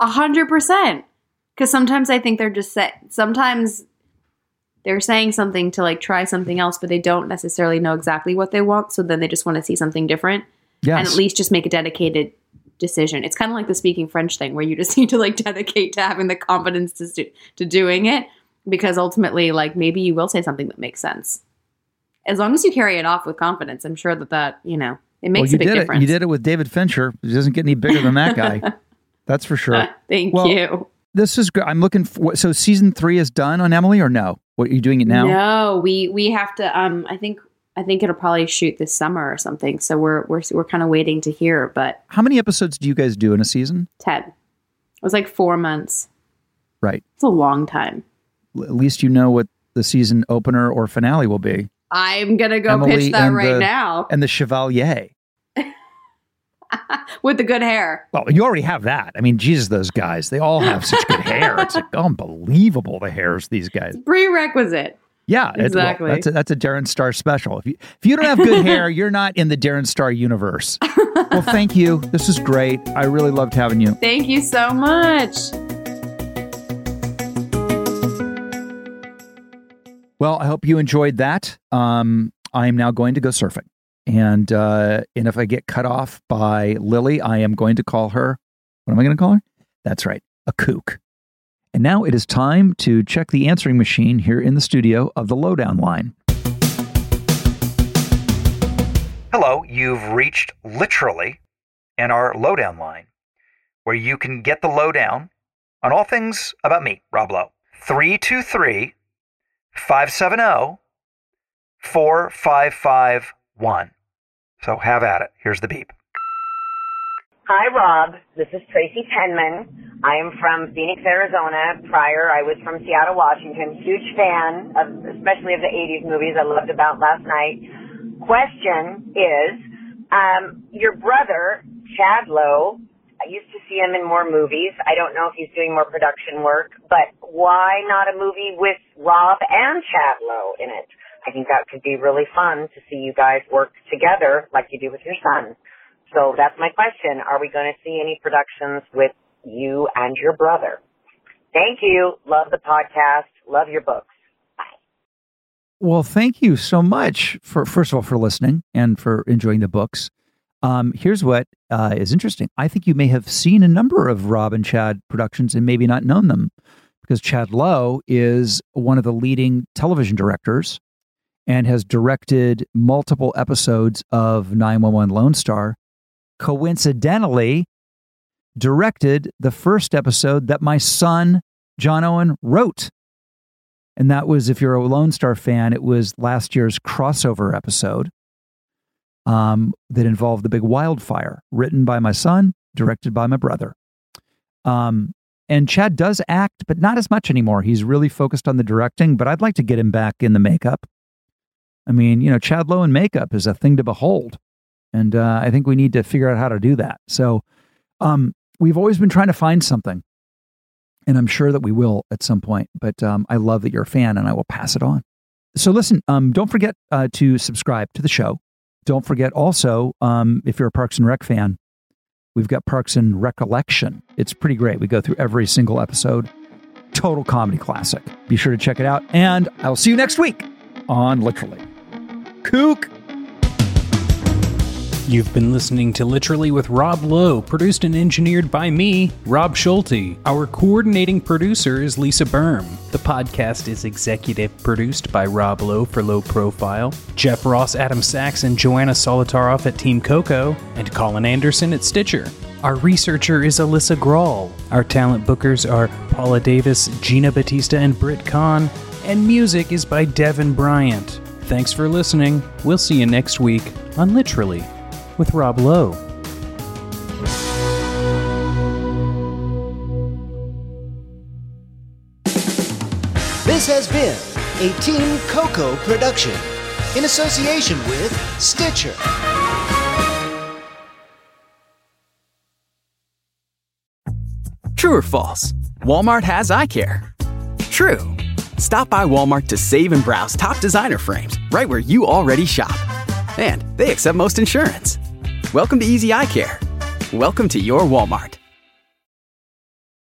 A hundred percent. Because sometimes I think they're just set. Sometimes they're saying something to like try something else, but they don't necessarily know exactly what they want. So then they just want to see something different, Yes. and at least just make a dedicated decision. It's kind of like the speaking French thing, where you just [LAUGHS] need to like dedicate to having the confidence to to doing it, because ultimately, like maybe you will say something that makes sense. As long as you carry it off with confidence, I'm sure that that you know it well, makes you a big did difference. it. You did it with David Fincher. It doesn't get any bigger than that guy. [LAUGHS] That's for sure. Thank Well, you. This is good. I'm looking for. So season three is done on Emily, or no? What are you doing it now? No, we we have to. Um, I think I think it'll probably shoot this summer or something. So we're we're we're kind of waiting to hear. But How many episodes do you guys do in a season? Ted, it was like four months. Right. It's a long time. L- At least you know what the season opener or finale will be. I'm gonna go Emily pitch that right the- now [LAUGHS] And the Chevalier. [LAUGHS] with the good hair. Well, you already have that. I mean, Jesus, those guys, they all have such good hair. It's like [LAUGHS] unbelievable the hairs these guys. Prerequisite. Yeah, it's- well, Exactly. that's a, that's a Darren Star special. If you if you don't have good hair, you're not in the Darren Star universe. well, thank you. This is great. I really loved having you. Thank you so much. Well, I hope you enjoyed that. Um, I am now going to go surfing, and uh, and if I get cut off by Lily, I am going to call her. What am I going to call her? That's right, a kook. And now it is time to check the answering machine here in the studio of the Lowdown Line. Hello, you've reached literally in our Lowdown line, where you can get the lowdown on all things about me, Rob Lowe. 323 570 4551. So have at it. Here's the beep. Hi, Rob. This is Tracy Penman. I am from Phoenix, Arizona. Prior, I was from Seattle, Washington. Huge fan of, especially of the 80s movies. I loved About Last Night. Question is, um, your brother, Chad Lowe, I used to see him in more movies. I don't know if he's doing more production work, but why not a movie with Rob and Chad Lowe in it? I think that could be really fun to see you guys work together like you do with your son. So that's my question. Are we going to see any productions with you and your brother? Thank you. Love the podcast. Love your books. Bye. Well, thank you so much for first of all for listening and for enjoying the books. Um, here's what uh, is interesting. I think you may have seen a number of Rob and Chad productions and maybe not known them because Chad Lowe is one of the leading television directors and has directed multiple episodes of 911 Lone Star. Coincidentally, directed the first episode that my son John Owen wrote. And that was, if you're a Lone Star fan, it was last year's crossover episode um, that involved the big wildfire, written by my son, directed by my brother. Um, and Chad does act, but not as much anymore. He's really focused on the directing, but I'd like to get him back in the makeup. I mean, you know, Chad Lowe in makeup is a thing to behold. And uh, I think we need to figure out how to do that. So um, we've always been trying to find something. and I'm sure that we will at some point. But um, I love that you're a fan, and I will pass it on. So listen, um, don't forget uh, to subscribe to the show. Don't forget also, um, if you're a Parks and Rec fan, we've got Parks and Recollection. It's pretty great. We go through every single episode. Total comedy classic. Be sure to check it out. And I'll see you next week on Literally. Kook. You've been listening to Literally with Rob Lowe, produced and engineered by me, Rob Schulte. Our coordinating producer is Lisa Berm. The podcast is executive produced by Rob Lowe for Low Profile, Jeff Ross, Adam Sachs, and Joanna Solotaroff at Team Coco, and Colin Anderson at Stitcher. Our researcher is Alyssa Grawl. Our talent bookers are Paula Davis, Gina Batista, and Britt Kahn. And music is by Devin Bryant. Thanks for listening. We'll see you next week on Literally with Rob Lowe. This has been a Team Coco production in association with Stitcher. True or false? Walmart has eye care. True. Stop by Walmart to save and browse top designer frames right where you already shop. And they accept most insurance. Welcome to Easy Eye Care. Welcome to your Walmart.